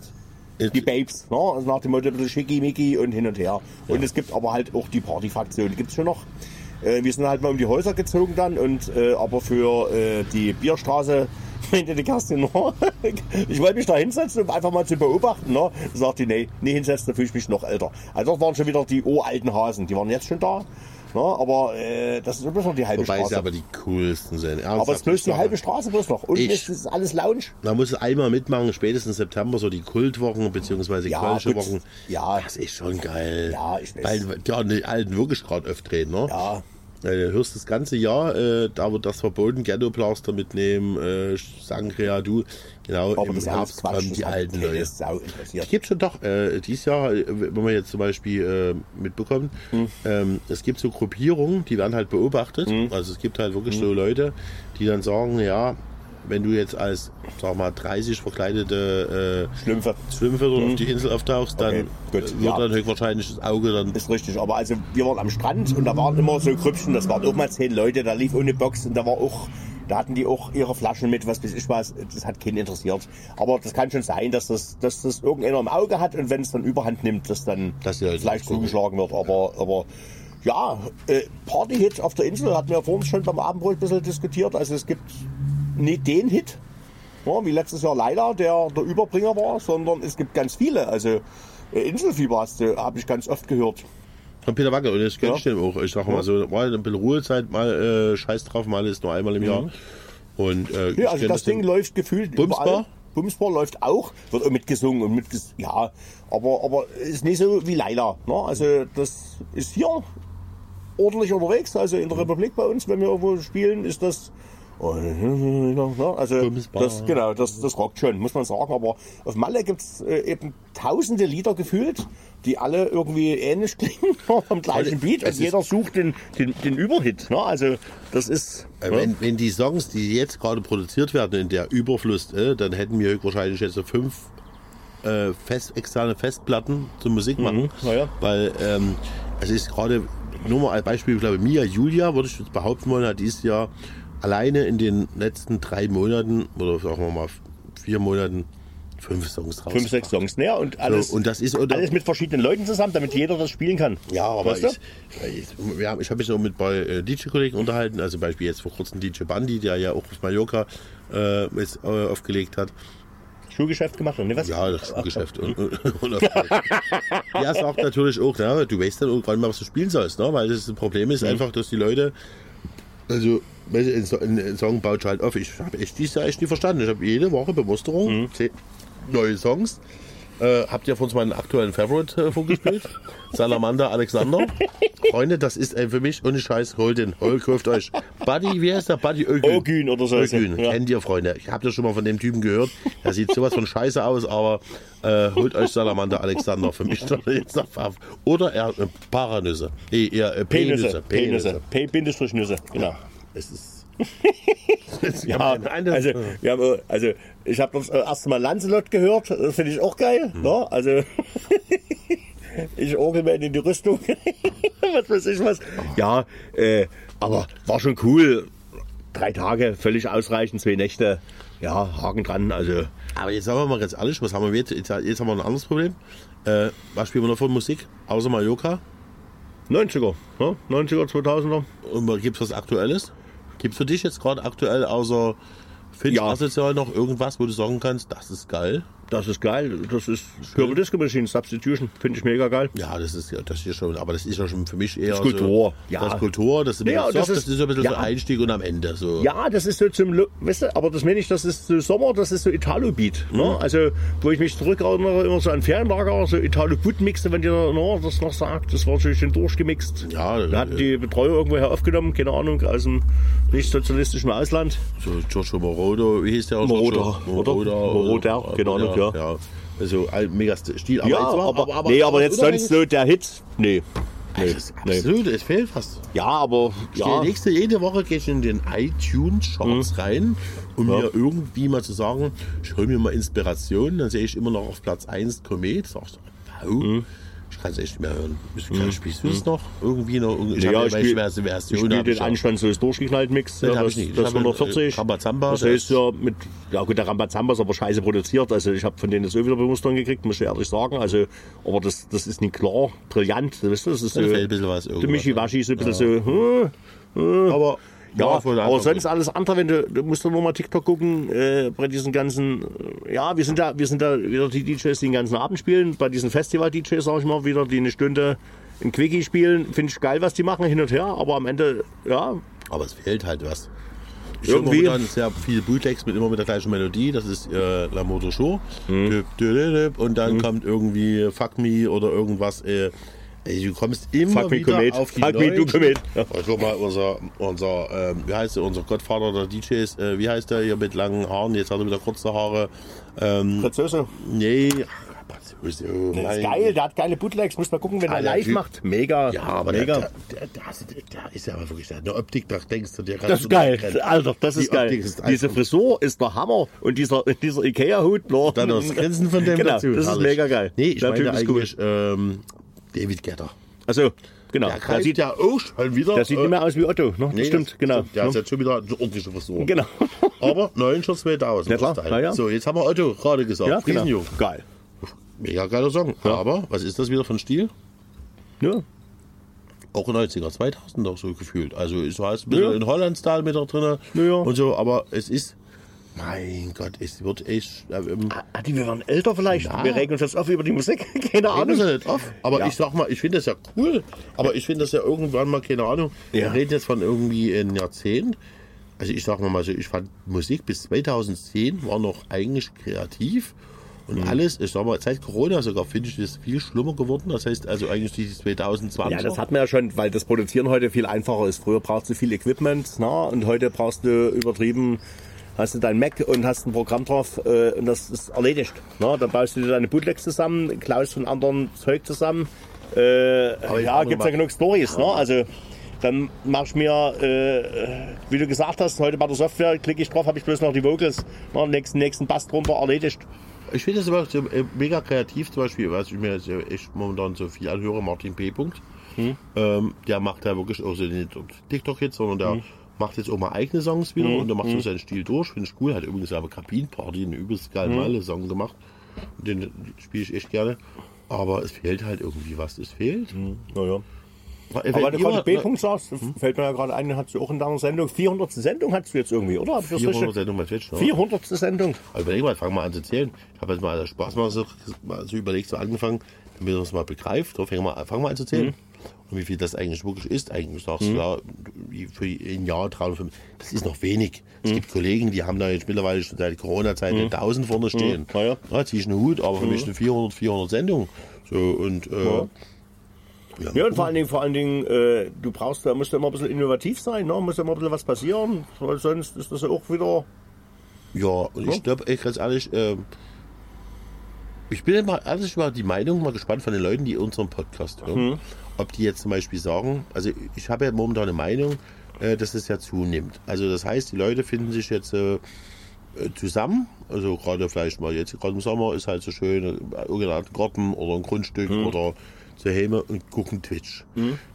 die Babes. Ne? Also nach dem Motto ein bisschen schickimicki und hin und her. Und es gibt aber halt auch die Partyfraktion. Die gibt es schon noch. Äh, wir sind halt mal um die Häuser gezogen dann und äh, aber für äh, die Bierstraße [LAUGHS] meinte die Kerstin, no, [LAUGHS] ich wollte mich da hinsetzen, um einfach mal zu beobachten. Ne? Da sagt die, nee, nie hinsetzen, da fühle ich mich noch älter. Also das waren schon wieder die uralten Hasen, die waren jetzt schon da. Ne? Aber äh, das ist bloß noch die halbe Wobei Straße. aber die coolsten sind. Aber es ist bloß die halbe Straße bloß noch. Und Ich- ist alles Lounge. Man muss einmal mitmachen, spätestens September, so die Kultwochen bzw. Ja, Kölsche. Wochen. Ja. Das ist schon geil. Ja, ich weiß. Weil ja, die Alten wirklich gerade auftreten, ne? Ja. Äh, Du hörst das ganze Jahr, äh, da wird das verboten, Ghetto-Plaster mitnehmen, äh, Sangria, du. Genau, Aber im das Herbst kommen die alten Leute. Es gibt schon doch, äh, dieses Jahr, äh, wenn man jetzt zum Beispiel äh, mitbekommt, Hm. ähm, es gibt so Gruppierungen, die werden halt beobachtet. Hm. Also es gibt halt wirklich so Leute, die dann sagen, ja, wenn du jetzt als, sag mal, 30 verkleidete Schlümpfe. äh, Schlümpfe dort auf die Insel auftauchst, dann Okay, gut, wird ja. dann höchstwahrscheinlich das Auge dann Ist richtig, aber also wir waren am Strand und da waren immer so Grüppchen, das waren auch mal zehn Leute, da lief ohne Box und da war auch, da hatten die auch ihre Flaschen mit, was weiß ich was, das hat keinen interessiert. Aber das kann schon sein, dass das, dass das irgendeiner im Auge hat und wenn es dann Überhand nimmt, dass dann Dass vielleicht zugeschlagen wird. Aber, aber ja, äh, Party-Hit auf der Insel hatten wir vorhin schon beim Abendbrot ein bisschen diskutiert. Also es gibt nicht den Hit, ja, wie letztes Jahr Leila, der der Überbringer war, sondern es gibt ganz viele. Also äh, Inselfieber hast du, habe ich ganz oft gehört. Von Peter Wacke und das kenn Ja. auch. Ich sag mal so, mal ein bisschen Ruhezeit, mal äh, Scheiß drauf, mal ist nur einmal im Jahr. Und äh, Mhm. Ja, also kenn das Ding läuft gefühlt Bumsbar? überall. Bumsbar läuft auch, wird auch mitgesungen und mitges ja, aber aber ist nicht so wie Leila. Ne? Also das ist hier ordentlich unterwegs. Also in der Republik bei uns, wenn wir irgendwo spielen, ist das? Also das genau, das das rockt schon, muss man sagen. Aber auf Malle gibt's äh, eben tausende Lieder gefühlt, die alle irgendwie ähnlich [LAUGHS] klingen am gleichen Also, Beat und es jeder sucht den den, den Überhit. Ne? Also das ist ne? Wenn, wenn die Songs, die jetzt gerade produziert werden, in der Überfluss, äh, dann hätten wir höchstwahrscheinlich jetzt so fünf äh, fest, externe Festplatten zum Musik machen. na ja. Weil ähm, es ist gerade, nur mal als Beispiel, ich glaube, Mia Julia, würde ich jetzt behaupten wollen, hat dieses Jahr alleine in den letzten drei Monaten oder sagen wir mal vier Monaten fünf Songs draus. fünf, sechs Songs. Naja, und alles, und das ist- oder- alles mit verschiedenen Leuten zusammen, damit jeder das spielen kann. Ja, aber Weißt du? ich, ich, ich habe mich noch mit bei äh, DJ-Kollegen unterhalten, also Beispiel jetzt vor kurzem DJ Bandi, der ja auch auf Mallorca äh, jetzt, äh, aufgelegt hat. Schuhgeschäft gemacht, oder ne? Was? Ja, das Geschäft. Und, und, und [LAUGHS] der sagt natürlich auch, ja, du weißt dann irgendwann mal, was du spielen sollst, ne? weil das Problem ist einfach, dass die Leute, also ein So- ein ein Song baut halt auf. Ich habe echt Jahr echt nie verstanden. Ich habe jede Woche Bemusterung, zehn neue Songs. Äh, habt ihr von uns meinen aktuellen Favorite äh, vorgespielt? [LAUGHS] Salamander Alexander. Freunde, das ist ein für mich ohne Scheiß, holt den, holt, kauft euch. Buddy, wie heißt der? Buddy Ögün. Ögün oder so. Ögün, Ja. kennt ihr, Freunde. Ich habe ja schon mal von dem Typen gehört. Der sieht sowas von scheiße aus, aber äh, holt euch Salamander Alexander für mich jetzt noch. Oder er äh, Paranüsse. Nee, eher äh, Penisse. Penisse. Penisse. P-Nüsse, genau. Es ist. [LAUGHS] Ja, also, wir haben, äh, also ich habe das äh, erste Mal Lancelot gehört, das finde ich auch geil. Hm. Ne? Also [LAUGHS] ich orgel mir in die Rüstung, [LAUGHS] was weiß ich was. Ja, äh, aber war schon cool. Drei Tage, völlig ausreichend, zwei Nächte. Ja, Haken dran. Also Aber jetzt sagen wir mal ganz ehrlich, was haben wir jetzt? Jetzt, jetzt haben wir ein anderes Problem. Äh, was spielen wir noch von Musik? Außer Mallorca? 90er, ne? 90er, 2000er. Und gibt es was Aktuelles? Gibt für dich jetzt gerade aktuell außer Finch Ja. asozial noch irgendwas, wo du sagen kannst, das ist geil? Das ist geil. Das ist Purple Disco Machine Substitution. Finde ich mega geil. Ja, das ist ja, das ist schon, aber das ist ja schon für mich eher Kultur, So, ja. Das ist Kultur, das ist, ein Ja, bisschen das soft, ist- das ist so ein bisschen ja. so Einstieg und am Ende so. Ja, das ist so zum, weißt du, aber das meine ich, das ist so Sommer, das ist so Italo-Beat. Ne? Also, wo ich mich zurückerinnere, immer so an Ferienlager, so Italo-Boot-Mixe, wenn dir ne, das noch sagt, das war so schön durchgemixt. Ja, Da hatten die Betreuer irgendwoher aufgenommen, keine Ahnung, aus dem nicht-sozialistischen Ausland. So Giorgio Moroder, wie hieß der? Moroder, Giorgio? oder? Moroder, keine Ahnung, ja. ja. Also mega Stil. ja, jetzt war- aber, nee, aber jetzt sonst so der Hit, nee. Nee, Das ist nee. absolut, es fehlt fast. Ja, aber Ja. nächste, jede Woche gehe ich in den iTunes-Charts rein, um Mhm. Ja. mir irgendwie mal zu sagen, ich hole mir mal Inspiration. Dann sehe ich immer noch auf Platz 1 Komet. Sag ich, so, Mhm. Ich kann es echt nicht mehr hören. Ich kann, Spielst du es noch? Irgendwie noch? Ich Ja, ich ja, spiele hab den ich ja. Anstand so ist durchgeknallt Mix. Ja, das, ich das hab den, 140. äh, Rambazamba, Das der heißt ja mit, ja gut, der Rambazamba ist aber scheiße produziert. Also ich habe von denen das auch wieder Bewusstsein gekriegt, muss ich ehrlich sagen. Also, aber das, das ist nicht klar, brillant. Weißt du, das ist Da so, fehlt ein bisschen was. der irgendwas. Mischiwaschi so ein bisschen so, hm, Aber ja, aber sonst alles andere, wenn du, du musst nur mal TikTok gucken, äh, bei diesen ganzen, äh, ja, wir sind da, wir sind da wieder die DJs, die den ganzen Abend spielen, bei diesen Festival-DJs, sag ich mal, wieder, die eine Stunde in Quickie spielen, finde ich geil, was die machen, hin und her, aber am Ende, ja, Aber es fehlt halt was. Ich Irgendwie- momentan sehr viele Bootlegs mit immer mit der gleichen Melodie. Das ist äh, La Moto Show. Mhm. Und dann kommt irgendwie Fuck Me oder irgendwas. Äh, du kommst immer Fuck me, wieder Comet. auf die Fuck me, du Comet. Ja. Guck mal, unser, unser ähm, wie heißt der, unser Gottvater der DJs, äh, wie heißt der hier mit langen Haaren? Jetzt hat er wieder kurze Haare. Ähm, Französe. nee, oh Das ist geil, der hat geile Bootlegs, muss mal gucken, wenn er live Typ. macht. Mega. Ja, aber mega. der, der, der, der, der ist ja aber wirklich, der eine Optik, da denkst du dir ganz das ist geil, Alter, das Die ist geil. Ist Diese Frisur ist der Hammer und dieser, dieser Ikea-Hut, no. Dann das Grinsen von dem genau, dazu. das ist Herrlich. mega geil. Nee, ich Der meine Typ ist eigentlich ähm, David Getter. Also, genau. Der greift sieht, ja auch schon wieder. der sieht äh, nicht mehr aus wie Otto, ne? nee, stimmt, das- genau. Der hat ne? jetzt schon wieder eine ordentliche Frisur. Genau. [LAUGHS] Aber 9 Shots 2000. Ja, klar. Style. Ja, ja. So, jetzt haben wir Otto gerade gesagt. Ja, genau. Geil. Mega geiler Song. Aber was ist das wieder für ein Stil? Ja. Auch 90er, 2000 doch so gefühlt. Also es war jetzt ein bisschen Ja. in Holland-Style mit da drin Ja. und so, aber es ist, mein Gott, es wird echt, äh, ähm, Adi, wir werden älter vielleicht. Ja. Wir regen uns jetzt auf über die Musik. [LAUGHS] Keine Ahnung. Sie nicht auf. Aber Ja. ich sag mal, ich finde das ja cool. Aber ich finde das ja irgendwann mal, keine Ahnung. Ja. Wir reden jetzt von irgendwie ein Jahrzehnt. Also ich sag mal so, ich fand Musik bis 2010 war noch eigentlich kreativ. Und Mhm. alles, ich sag mal, seit Corona sogar finde ich das viel schlimmer geworden. Das heißt also eigentlich die 2020. Ja, das hat man ja schon, weil das Produzieren heute viel einfacher ist. Früher brauchst du viel Equipment, na, und heute brauchst du übertrieben, hast du dein Mac und hast ein Programm drauf äh, und das ist erledigt. Na, dann baust du dir deine Bootlegs zusammen, klaust von anderen Zeug zusammen. Äh, ja, gibt's noch ja genug Stories, ne? Also dann mach ich mir, äh, wie du gesagt hast, heute bei der Software klicke ich drauf, habe ich bloß noch die Vocals, na, nächsten nächsten Bass drunter erledigt. Ich finde das aber so, äh, mega kreativ, zum Beispiel, was ich mir jetzt echt momentan so viel anhöre, Martin P. Punkt. Hm. Ähm, der macht ja wirklich auch so nicht TikTok-Hits, sondern der Hm. Macht jetzt auch mal eigene Songs wieder und der macht so seinen Stil durch. Finde ich cool. Hat übrigens aber Kabinenparty einen übelst Hm. geilen Malle-Song gemacht. Den spiele ich echt gerne. Aber es fehlt halt irgendwie was. Es fehlt. Naja. Wenn Aber weil du gerade B-Punkt sagst, fällt mir ja gerade ein, hast du auch in deiner Sendung, 400. Sendung hast du jetzt irgendwie, oder? Hab ich das 400 richtig? Sendungen bei Twitch. Ne? 400. Sendung. Also überleg mal, fang mal an zu zählen. Ich habe jetzt mal Spaß mal so, mal so überlegt, so angefangen, damit man es mal begreift. So, fang, mal, fang mal an zu zählen. Und wie viel das eigentlich wirklich ist. Eigentlich sagst du, ja, wie für ein Jahr 305. Das ist noch wenig. Es gibt Kollegen, die haben da jetzt mittlerweile schon seit Corona-Zeit 1000 vorne stehen. Ja, ja. Ja, einen Hut, aber für mich sind 400, 400 Sendungen. So, und, äh, ja. Ja, und vor allen Dingen, vor allen Dingen, äh, du brauchst, da musst du immer ein bisschen innovativ sein, ne? muss immer ein bisschen was passieren, weil sonst ist das ja auch wieder. Ja, und ich glaube, ganz ehrlich, ähm, ich bin immer ehrlich mal die Meinung mal gespannt von den Leuten, die unseren Podcast hören, ob die jetzt zum Beispiel sagen, also ich habe ja momentan eine Meinung, äh, dass es ja zunimmt. Also das heißt, die Leute finden sich jetzt äh, zusammen, also gerade vielleicht mal jetzt gerade im Sommer ist halt so schön, äh, irgendein Garten oder ein Grundstück oder zu Hause und gucken Twitch.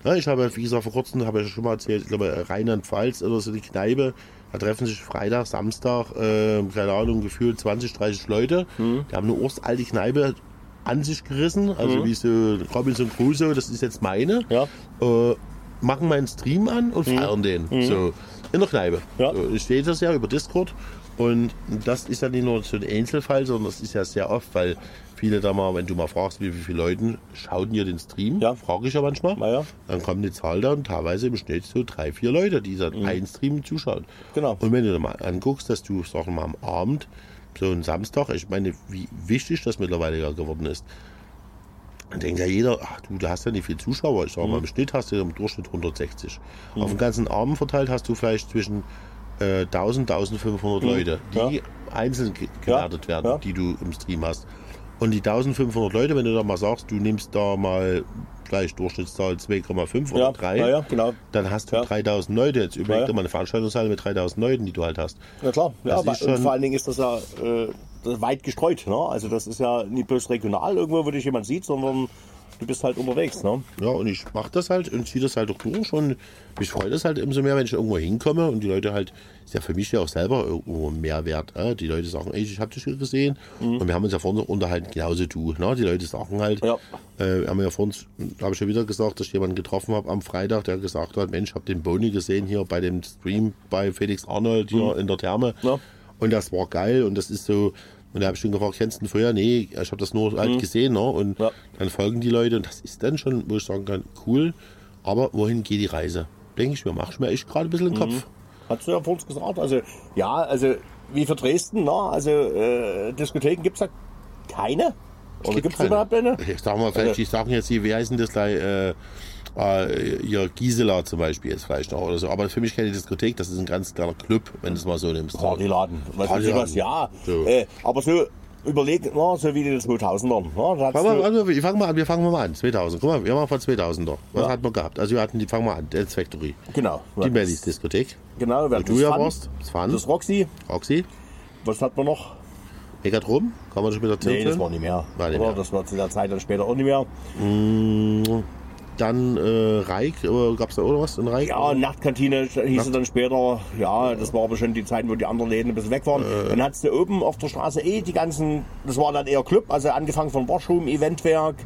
Ja, ich habe, wie gesagt, vor kurzem habe ich schon mal erzählt, ich glaube Rheinland-Pfalz oder so die Kneipe, da treffen sich Freitag, Samstag, äh, keine Ahnung, gefühlt 20, 30 Leute. Die haben eine ursalte Kneipe an sich gerissen, also wie so Robinson Crusoe, das ist jetzt meine. Ja. Äh, machen meinen Stream an und feiern den. So, in der Kneipe. Ja. So, ich sehe das ja über Discord Und das ist ja nicht nur so ein Einzelfall, sondern das ist ja sehr oft, weil viele da mal, wenn du mal fragst, wie, viele Leute schauen dir den Stream, Ja. frage ich ja manchmal, ja. dann kommt eine Zahl da und teilweise im Schnitt so drei, vier Leute, die dann einen Stream zuschauen. Mhm. Genau. Und wenn du dir mal anguckst, dass du, wir mal, am Abend, so ein Samstag, ich meine, wie wichtig das mittlerweile ja geworden ist, dann denkt ja jeder, ach du, du hast ja nicht viel Zuschauer. Ich sag Mhm. mal, im Schnitt hast du im Durchschnitt 160. Auf den ganzen Abend verteilt hast du vielleicht zwischen äh, 1000, 1500 Leute, die Mhm. Ja. einzeln ge gewertet werden, ja. die du im Stream hast. Und die 1500 Leute, wenn du da mal sagst, du nimmst da mal vielleicht Durchschnittszahl 2,5 oder Ja, 3, ja, genau. dann hast du Ja. 3000 Leute. Jetzt überleg Ja, dir mal eine Veranstaltungshalle mit 3000 Leuten, die du halt hast. Ja klar, ja, aber schon- vor allen Dingen ist das ja äh, weit gestreut. Ne? Also das ist ja nicht bloß regional irgendwo, wo dich jemand sieht, sondern du bist halt unterwegs. Ne? Ja, und ich mache das halt und ziehe das halt auch durch. Und mich freut das halt umso mehr, wenn ich irgendwo hinkomme und die Leute halt, ist ja für mich ja auch selber irgendwo ein Mehrwert. Äh? Die Leute sagen, ey, ich habe dich hier gesehen. Und wir haben uns ja vorhin unterhalten, genauso du. Ne? Die Leute sagen halt, Ja. äh, wir haben ja vorhin, da habe ich ja wieder gesagt, dass ich jemanden getroffen habe am Freitag, der gesagt hat, Mensch, ich habe den Boni gesehen hier bei dem Stream bei Felix Arnold hier in der Therme. Ja. Und das war geil und das ist so. Und da habe ich schon gefragt, kennst du ihn früher? Nee, ich habe das nur halt gesehen. Ne? Und Ja. dann folgen die Leute und das ist dann schon, wo ich sagen kann, cool. Aber wohin geht die Reise? Denke ich mir, mach ich mir echt gerade ein bisschen den Kopf. Hast du ja vorhin gesagt. Also ja, also wie für Dresden, ne? also äh, Diskotheken gibt es ja keine. Oder gibt es keine. überhaupt eine? Ich sag mal, vielleicht, ich sagen jetzt, die, wie heißen das gleich, äh, äh, hier Gisela zum Beispiel jetzt vielleicht noch oder so. Aber für mich keine Diskothek, das ist ein ganz kleiner Club, wenn du es mal so nimmst. Partyladen. Was Partyladen. was, ja. So. Äh, aber so überlegt, na, so wie in den 2000ern. Na, da hat's Fangen wir, fangen mal an, wir fangen mal an. 2000. Guck mal, wir machen von 2000er. Was Ja. hat man gehabt? Also wir hatten die, fangen wir an, Dance Factory. Genau. Die Mellis Diskothek. Genau, wer du ja warst. Das Fun. Das Roxy. Roxy. Was hat man noch? Megatron. Kann man das mit erzählen? Nee, das war nicht mehr. War nicht mehr. Das war zu der Zeit dann später auch nicht mehr. Dann äh, Reik. Äh, Gab es da irgendwas in Reik? Ja, Nachtkantine hieß es dann später. Ja, das war aber schon die Zeiten, wo die anderen Läden ein bisschen weg waren. Äh. Dann hattest du oben auf der Straße eh die ganzen, das war dann eher Club, also angefangen von Washroom, Eventwerk,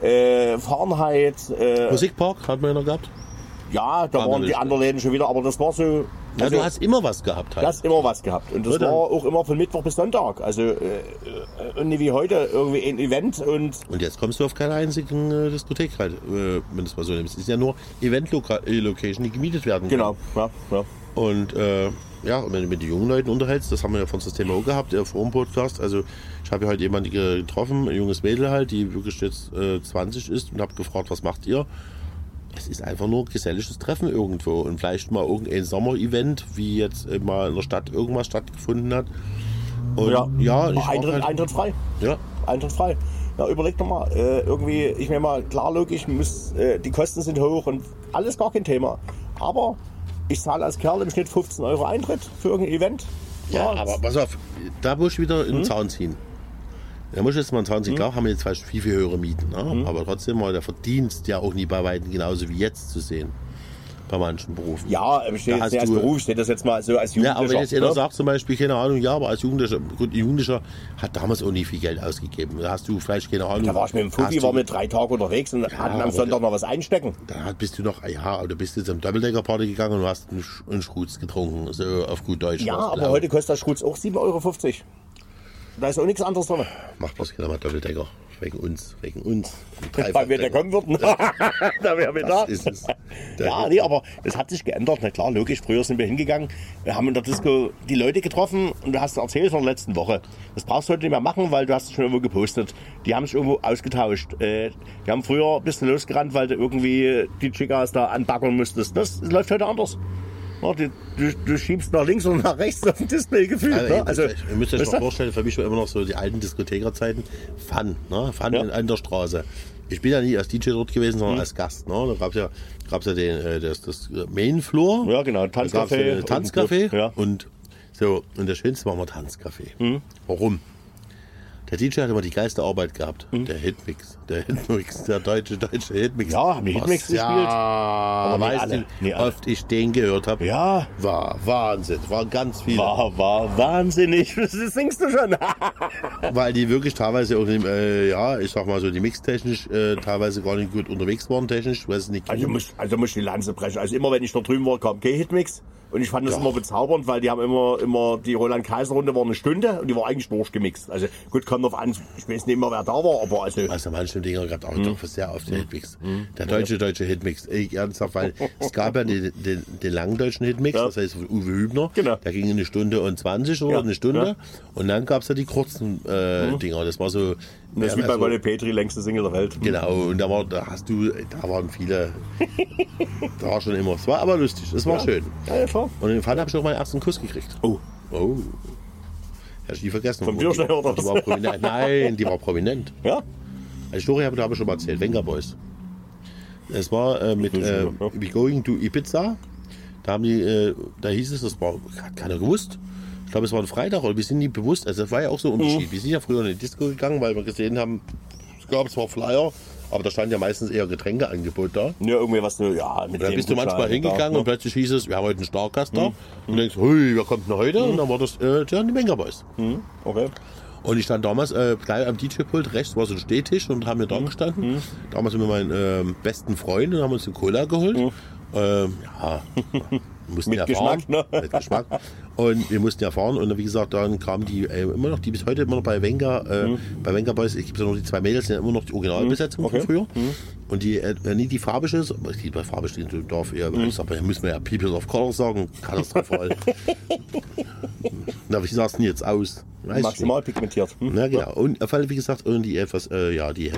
äh, Fahrenheit. Äh, Musikpark hat man ja noch gehabt. Ja, da War waren die anderen Läden schon wieder, aber das war so. Ja, Also, du hast immer was gehabt halt. du hast immer was gehabt. Und das Ja, war auch immer von Mittwoch bis Sonntag. Also äh, äh, und nicht wie heute irgendwie ein Event und Und jetzt kommst du auf keine einzigen äh, Diskothek halt, äh, wenn du es mal so nimmst. Es ist ja nur Event-Location, die gemietet werden. können. genau, ja, ja. Und äh, ja, und wenn du mit den jungen Leuten unterhältst, das haben wir ja von das Thema auch gehabt, äh, vor dem Podcast. Also ich habe ja heute jemanden getroffen, ein junges Mädel halt, die wirklich jetzt äh, 20 ist und habe gefragt, was macht ihr? Es ist einfach nur geselliges Treffen irgendwo und vielleicht mal irgendein Sommerevent, wie jetzt mal in der Stadt irgendwas stattgefunden hat. Und Ja, ja, ich Eintritt, halt, Eintritt frei. ja, Eintritt frei. Ja, überleg doch mal, äh, irgendwie, ich meine mal, klar, logisch, muss, äh, die Kosten sind hoch und alles gar kein Thema. Aber ich zahle als Kerl im Schnitt 15 Euro Eintritt für irgendein Event. Ja, aber pass auf, da muss ich wieder Hm? in den Zaun ziehen. Da muss ich jetzt mal einen Zaun ziehen. Klar haben wir jetzt vielleicht viel, viel höhere Mieten. Ne? Hm? Aber trotzdem war der Verdienst ja auch nie bei Weitem genauso wie jetzt zu sehen. Bei manchen Berufen. Ja, ich nicht hast als du- Beruf, sehe das jetzt mal so als Ja, Jugendlicher. aber wenn jetzt einer ne? sagt zum Beispiel, keine Ahnung, ja, aber als Jugendlicher, gut, Jugendlicher hat damals auch nie viel Geld ausgegeben. Da hast du vielleicht, keine Ahnung. Da war ich mit dem du- war mit drei Tagen unterwegs und hatten aber am Sonntag noch was einstecken. Da bist du noch, ja, oder bist du zum Doppeldecker-Party gegangen und hast einen, Sch- einen Schrutz getrunken, so auf gut Deutsch. Ja, aber heute kostet der Schrutz auch 7,50 Euro. Da ist auch nichts anderes drin. Macht was keiner mal Doppeldecker. Wegen uns, wegen uns. [LAUGHS] Weil wir da kommen würden. [LAUGHS] da wären wir da. Ist es. [LAUGHS] Ja, nee, aber das hat sich geändert. Na klar, logisch. Früher sind wir hingegangen, wir haben in der Disco die Leute getroffen und du hast erzählt von der letzten Woche. Das brauchst du heute nicht mehr machen, weil du hast es schon irgendwo gepostet. Die haben sich irgendwo ausgetauscht. Äh, Die haben früher ein bisschen losgerannt, weil du irgendwie die Chicas da anbackern musstest. Das läuft heute anders. Ja, du, du, du schiebst nach links und nach rechts auf dem Display gefühlt. Also, ne? ihr, Also, müsst euch, ihr müsst euch mal vorstellen, für mich war immer noch so die alten Diskothekerzeiten Fun, ne? Fun Ja. in, an der Straße. Ich bin ja nie als DJ dort gewesen, Mhm. sondern als Gast. Ne? Da gab es ja, gab's ja den, äh, das, das Main Floor. Ja, genau, Tanzcafé Tanzcafé. Ja. Und so, und das Schönste war mal Tanzcafé. Mhm. Warum? Der DJ hat immer die geilste Arbeit gehabt. Der Hitmix. Der Hitmix, der deutsche, deutsche Hitmix. Ja, haben die Hitmix gespielt? Ja, Aber weißt du, wie oft ich den gehört habe? Ja, War Wahnsinn. Waren ganz viele. war, war wahnsinnig. [LAUGHS] Das singst du schon. [LAUGHS] Weil die wirklich teilweise, auch, äh, ja, ich sag mal so, die mixtechnisch äh, teilweise gar nicht gut unterwegs waren technisch. Weiß nicht. Also muss, also muss ich die Lanze brechen. Also immer wenn ich da drüben war, kam kein Hitmix. Und ich fand das immer bezaubernd, weil die haben immer, immer, die Roland-Kaiser-Runde war eine Stunde und die war eigentlich durchgemixt. Also gut, kommt drauf an, ich weiß nicht mehr, wer da war, aber also, Also manche Dinger gab auch Hm. doch sehr oft der Hitmix. Der deutsche, deutsche Hitmix. Ich ernsthaft, weil [LAUGHS] es gab ja den, den, den langen deutschen Hitmix, Ja. das heißt von Uwe Hübner. Genau. Der ging eine Stunde und 20 oder Ja. eine Stunde. Ja. Und dann gab es ja die kurzen äh, Dinger. Das war so. das ist wie bei so- Wolle Petri, längste Single der Welt. Genau, und da, war, da hast du, da waren viele, [LAUGHS] da war schon immer, es war aber lustig, es war schön. Und in dem Fall habe ich auch meinen ersten Kuss gekriegt. Oh, Oh. Hätte ich nie vergessen. Vom Türsteher oder die was? war prominent. Nein, die war prominent. ja? Die Story habe ich schon mal erzählt, Venga Boys. Es war äh, mit äh. We Going to Ibiza. Da haben die, äh, da hieß es, das war, hat keiner gewusst. Ich glaube, es war ein Freitag oder wir sind nie bewusst. Also das war ja auch so ein Mhm. Unterschied. Wir sind ja früher in die Disco gegangen, weil wir gesehen haben, es gab zwar Flyer, aber da stand ja meistens eher Getränkeangebot da. Ja, irgendwie was, ja, mit Da dem bist du manchmal hingegangen da, und plötzlich hieß es, wir haben heute einen Stargast da. Und du denkst, hui, wer kommt denn heute? Und dann war das äh, die Venga Boys. ne? Okay. Und ich stand damals äh, gleich am DJ-Pult, rechts war so ein Stehtisch und haben wir Mhm. da gestanden. Damals mit meinen ähm, besten Freund und haben uns eine Cola geholt. Ähm, ja, [LAUGHS] mussten Mit Geschmack, ne? Mit Geschmack. Und wir mussten ja fahren und wie gesagt, dann kamen die äh, immer noch, die bis heute immer noch bei Venga, äh, bei Venga Boys, es gibt ja noch die zwei Mädels, die sind immer noch die Originalbesetzung Okay. von früher. Und die, äh, nie die farbige ist, aber die bei stehen im Dorf eher, ich sag, da müssen wir ja People of Color sagen, katastrophal. [LAUGHS] Na, wie sah's denn jetzt aus? Weiß ich Maximal pigmentiert. Hm? na genau. Und auf alle, wie gesagt, irgendwie etwas, äh, ja, die,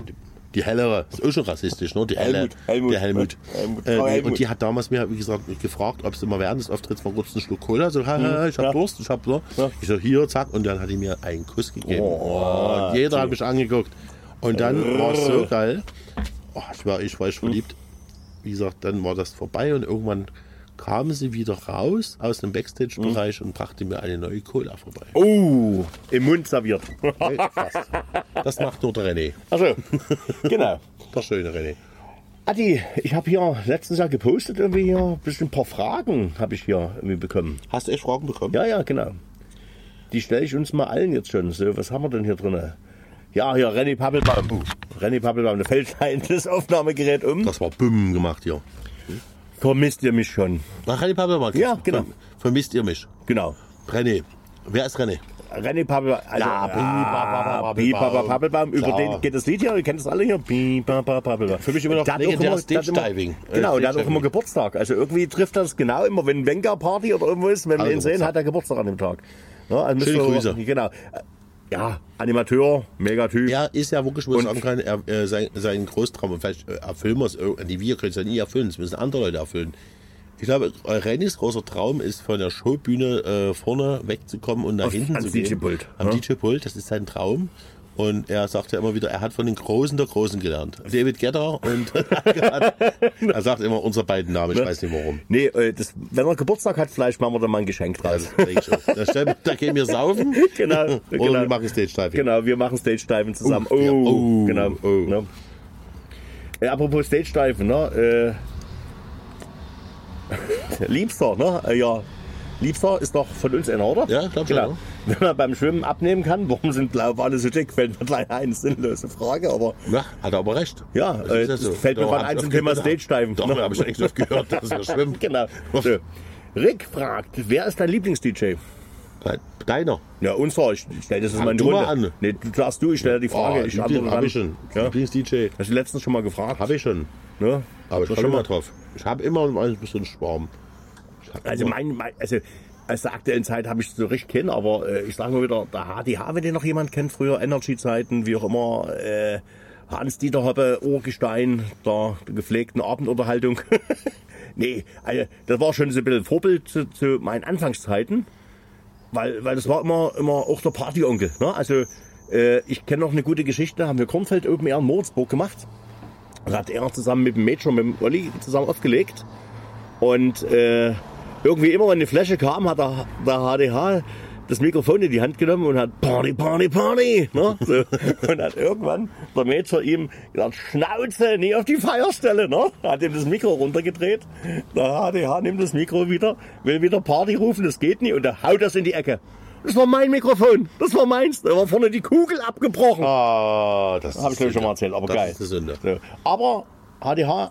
die hellere, ist auch schon rassistisch, ne? Die helle, Helmut. Der Helmut. Helmut, Äh, Helmut. Und die hat damals mir, wie gesagt, mich gefragt, ob sie mal während des Auftritts mal kurz einen Schluck Cola, so, haha, ich hab ja. Durst, ich hab so. Ja. Ich so, hier, zack, und dann hat die mir einen Kuss gegeben. Oh, und jeder hat mich angeguckt. Und dann war es so geil. Oh, ich war, ich war echt verliebt. Wie gesagt, dann war das vorbei und irgendwann kam sie wieder raus aus dem Backstage-Bereich und brachte mir eine neue Cola vorbei. Oh, im Mund serviert. [LAUGHS] Fast. Das macht nur der René. Also, genau. [LAUGHS] Der schöne René. Adi, ich habe hier letztens Jahr gepostet, irgendwie hier ein bisschen ein paar Fragen habe ich hier irgendwie bekommen. Hast du echt Fragen bekommen? Ja, ja, genau. Die stelle ich uns mal allen jetzt schon. So, was haben wir denn hier drin? Ja, hier Renny Pappelbaum. Renny Pappelbaum, da fällt [LAUGHS] ein das Aufnahmegerät um. Das war Bumm gemacht hier. Vermisst ihr mich schon? Ach, René Pappelmann. Ja, genau. Verm- Vermisst ihr mich? Genau. René. Wer ist René? Renny Pappelbaum. Also, Ja, ah, Pipa, Pappelbaum. Über den geht das Lied hier. Ihr kennt das alle hier. Pipa, Pappelbaum. Für mich immer noch Der legendäres Stage-Diving. Genau, der hat auch immer Geburtstag. Also irgendwie trifft das genau immer, wenn Wenger Party oder irgendwo ist, wenn wir ihn sehen, hat er Geburtstag an dem Tag. Ja, also Schöne Grüße. Genau. Ja, Animateur, Megatyp. Er ist ja wirklich, wo ich sagen kann, er, äh, sein, sein Großtraum, und vielleicht äh, erfüllen wir es, äh, die wir können es ja nie erfüllen, das müssen andere Leute erfüllen. Ich glaube, äh, Rennys großer Traum ist, von der Showbühne äh, vorne wegzukommen und nach Auf- hinten zu gehen. DJ-Pult, Am ja. DJ-Pult, das ist sein Traum. Und er sagt ja immer wieder, er hat von den Großen der Großen gelernt. David Getter und [LAUGHS] er sagt immer unsere beiden Namen, ich weiß nicht warum. Nee, äh, das, wenn er Geburtstag hat, vielleicht machen wir da mal ein Geschenk draus. Da, stellen wir- da gehen wir saufen [LAUGHS] genau, oder genau. wir machen Stage Diving. Genau, wir machen Stage Diving zusammen. Oh, ja, oh, genau. oh. Ne? Äh, apropos Stage Diving, ne? Äh, [LAUGHS] Liebster, ne? Äh, ja. Liebster ist doch von uns einer, oder? Ja, ich glaub schon, genau. ja. Wenn man beim Schwimmen abnehmen kann, warum sind Blauwale so dick? Fällt mir gleich ein, sinnlose Frage, aber Ja, hat er aber recht. ja, Das äh, das so. fällt mir Da gerade hab ein zum Thema gehört. Stage Diving. Doch, ne? da habe ich eigentlich oft gehört, dass er [LAUGHS] schwimmt. genau. So. Rick fragt, wer ist dein Lieblings-DJ? Deiner. Ja, unser. Ich ich stell das in Fang meine du Runde. mal an. Nee, du darfst du, ich stelle die Frage. Oh, ich antworte hab ich schon. Ja. Lieblings-DJ. Hast du letztens schon mal gefragt? Habe ich schon. Ne? Aber ich komme schon immer mal. drauf. Ich habe immer ein bisschen Schwarm. Also mein, mein also aus der aktuellen Zeit habe ich so richtig kennen, aber äh, ich sage mal wieder, der HDH, wenn den noch jemand kennt, früher Energy-Zeiten, wie auch immer, äh, Hans-Dieter Hoppe, Urgestein, der, der gepflegten Abendunterhaltung. [LAUGHS] nee, also das war schon so ein bisschen Vorbild zu, zu meinen Anfangszeiten, weil, weil das war immer, immer auch der Partyonkel. Ne? Also äh, ich kenne noch eine gute Geschichte, haben wir Kornfeld Open Air in Moritzburg gemacht. Da hat er zusammen mit dem Major, mit dem Olli zusammen aufgelegt. Und äh, irgendwie immer, wenn eine Fläche kam, hat der, der HDH das Mikrofon in die Hand genommen und hat Party, Party, Party. Ne? So. [LAUGHS] Und hat irgendwann der Mädchen ihm gesagt, Schnauze, nie auf die Feierstelle. Ne? Hat ihm das Mikro runtergedreht. Der HDH nimmt das Mikro wieder, will wieder Party rufen, das geht nicht und er haut das in die Ecke. Das war mein Mikrofon, das war meins. Da war vorne die Kugel abgebrochen. Ah, das Habe ich ich schon mal erzählt, aber das geil. ist eine Sünde. So. Aber HDH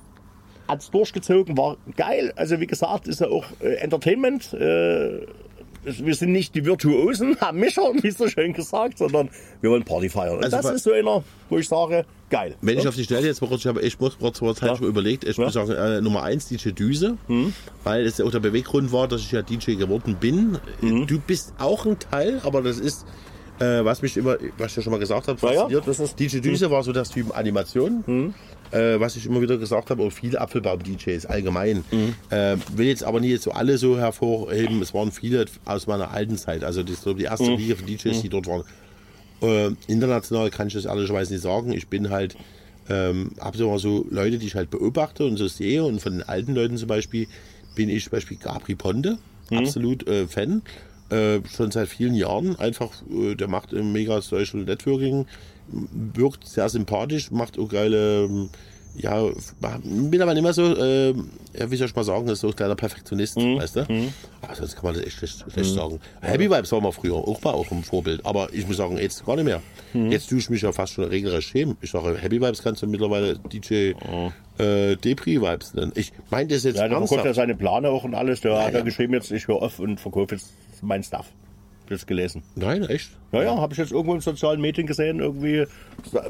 hat es durchgezogen, war geil. Also wie gesagt, ist ja auch äh, Entertainment. Äh, wir sind nicht die Virtuosen [LAUGHS] am Mischer, wie so schön gesagt, sondern wir wollen Party feiern. Und Also das ist so einer, wo ich sage, geil. Wenn ich auf die Schnelle jetzt mal kurz, ich habe echt kurz vor Zeit Ja. schon überlegt, ich Ja. muss sagen, äh, Nummer eins DJ Düse, weil es ja auch der Beweggrund war, dass ich ja DJ geworden bin. Mhm. Du bist auch ein Teil, aber das ist, äh, was mich immer, was ich ja schon mal gesagt habe, Ja, ja, fasziniert. das ist- DJ Düse war so das Typ Animation. Äh, was ich immer wieder gesagt habe, auch viele Apfelbaum-DJs allgemein. Äh, will jetzt aber nicht jetzt so alle so hervorheben. Es waren viele aus meiner alten Zeit. Also das so die erste Liga von DJs, die dort waren. Äh, international kann ich das ehrlicherweise nicht sagen. Ich bin halt, ähm, habe so immer so Leute, die ich halt beobachte und so sehe. Und von den alten Leuten zum Beispiel bin ich zum Beispiel Gabri Ponte, absolut äh, Fan. Äh, schon seit vielen Jahren. Einfach, äh, der macht im mega Social Networking, wirkt sehr sympathisch, macht auch geile, ähm, ja, bin aber nicht mehr so, äh, ja, wie soll ich mal sagen, ist so ein kleiner Perfektionist, weißt du? Aber sonst kann man das echt schlecht, schlecht sagen. Happy Vibes war mal früher, auch mal auch ein Vorbild, aber ich muss sagen, jetzt gar nicht mehr. Jetzt tue ich mich ja fast schon regelrecht schämen. Ich sage, Happy Vibes kannst du mittlerweile DJ äh, Depri Vibes nennen. Ich meine das jetzt Ja, der verkauft ja ernsthaft. seine Pläne auch und alles. Der hat ja ja. geschrieben jetzt, ich höre auf und verkaufe jetzt mein Stuff. Das gelesen. Nein, echt? Ja, ja, habe ich jetzt irgendwo im sozialen Medien gesehen, irgendwie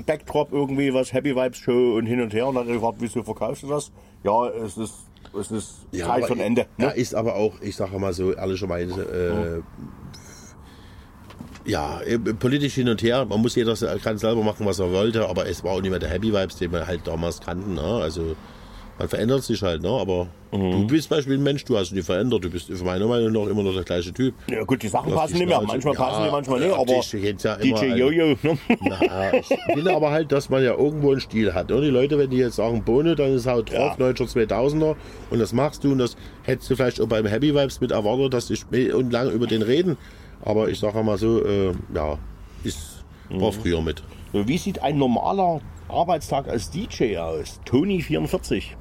Backdrop, irgendwie was Happy Vibes Show und hin und her. Und dann gefragt, wieso verkaufst du das? Ja, es ist, es ist Zeit aber von Ende. Ne? ist aber auch, ich sage mal so ehrlicherweise, äh, ja, äh, politisch hin und her. Man muss jeder kann selber machen, was er wollte, aber es war auch nicht mehr der Happy Vibes, den wir halt damals kannten. Ne? Also man verändert sich halt, ne? aber Mhm. du bist zum Beispiel ein Mensch, du hast dich nicht verändert, du bist meiner Meinung nach immer noch der gleiche Typ. Ja gut, die Sachen passen nicht mehr. Manchmal passen Ja, die, manchmal nicht. Aber ja immer DJ Jojo, ne? [LAUGHS] Na, ich finde aber halt, dass man ja irgendwo einen Stil hat. Und die Leute, wenn die jetzt sagen Bohne, dann ist halt drauf, Ja. 90er, 2000er und das machst du und das hättest du vielleicht auch beim Happy Vibes mit erwartet, dass ich und lange über den reden. Aber ich sage mal so, äh, ja, ist, Mhm. war früher mit. Wie sieht ein normaler Arbeitstag als DJ aus? Tony 44.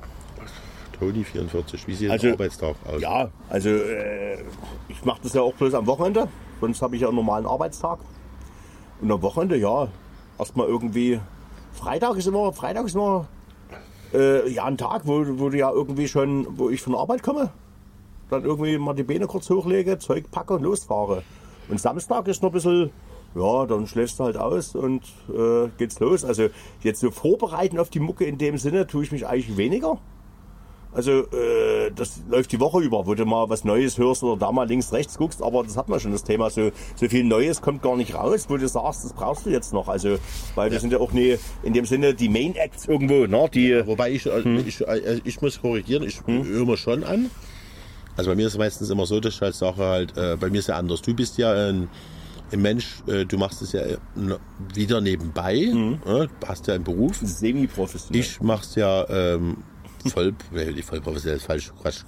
Tony 44, wie sieht Also, der Arbeitstag aus? Ja, also äh, ich mache das ja auch bloß am Wochenende. Sonst habe ich ja einen normalen Arbeitstag. Und am Wochenende, ja, erstmal irgendwie. Freitag ist immer, Freitag ist immer äh, ja, ein Tag, wo, wo du ja irgendwie schon, wo ich von der Arbeit komme. Dann irgendwie mal die Beine kurz hochlege, Zeug packe und losfahre. Und Samstag ist noch ein bisschen, ja, dann schläfst du halt aus und äh, geht's los. Also jetzt so vorbereiten auf die Mucke in dem Sinne tue ich mich eigentlich weniger. Also äh, das läuft die Woche über, wo du mal was Neues hörst oder da mal links, rechts guckst, aber das hat man schon das Thema. So, so viel Neues kommt gar nicht raus, wo du sagst, das brauchst du jetzt noch. Also, weil wir sind ja auch nie in dem Sinne die Main Acts irgendwo, ne? Die, Wobei ich, äh, Hm. ich, äh, ich muss korrigieren, ich höre mir schon an. Also bei mir ist es meistens immer so, dass ich halt sage, halt, äh, bei mir ist ja anders. Du bist ja ein, ein Mensch, äh, du machst es ja äh, wieder nebenbei, Hm. äh, hast ja einen Beruf. semi-professionell. Ich mach's ja ähm, voll, äh, nicht voll professionell, ist falsch, Quatsch.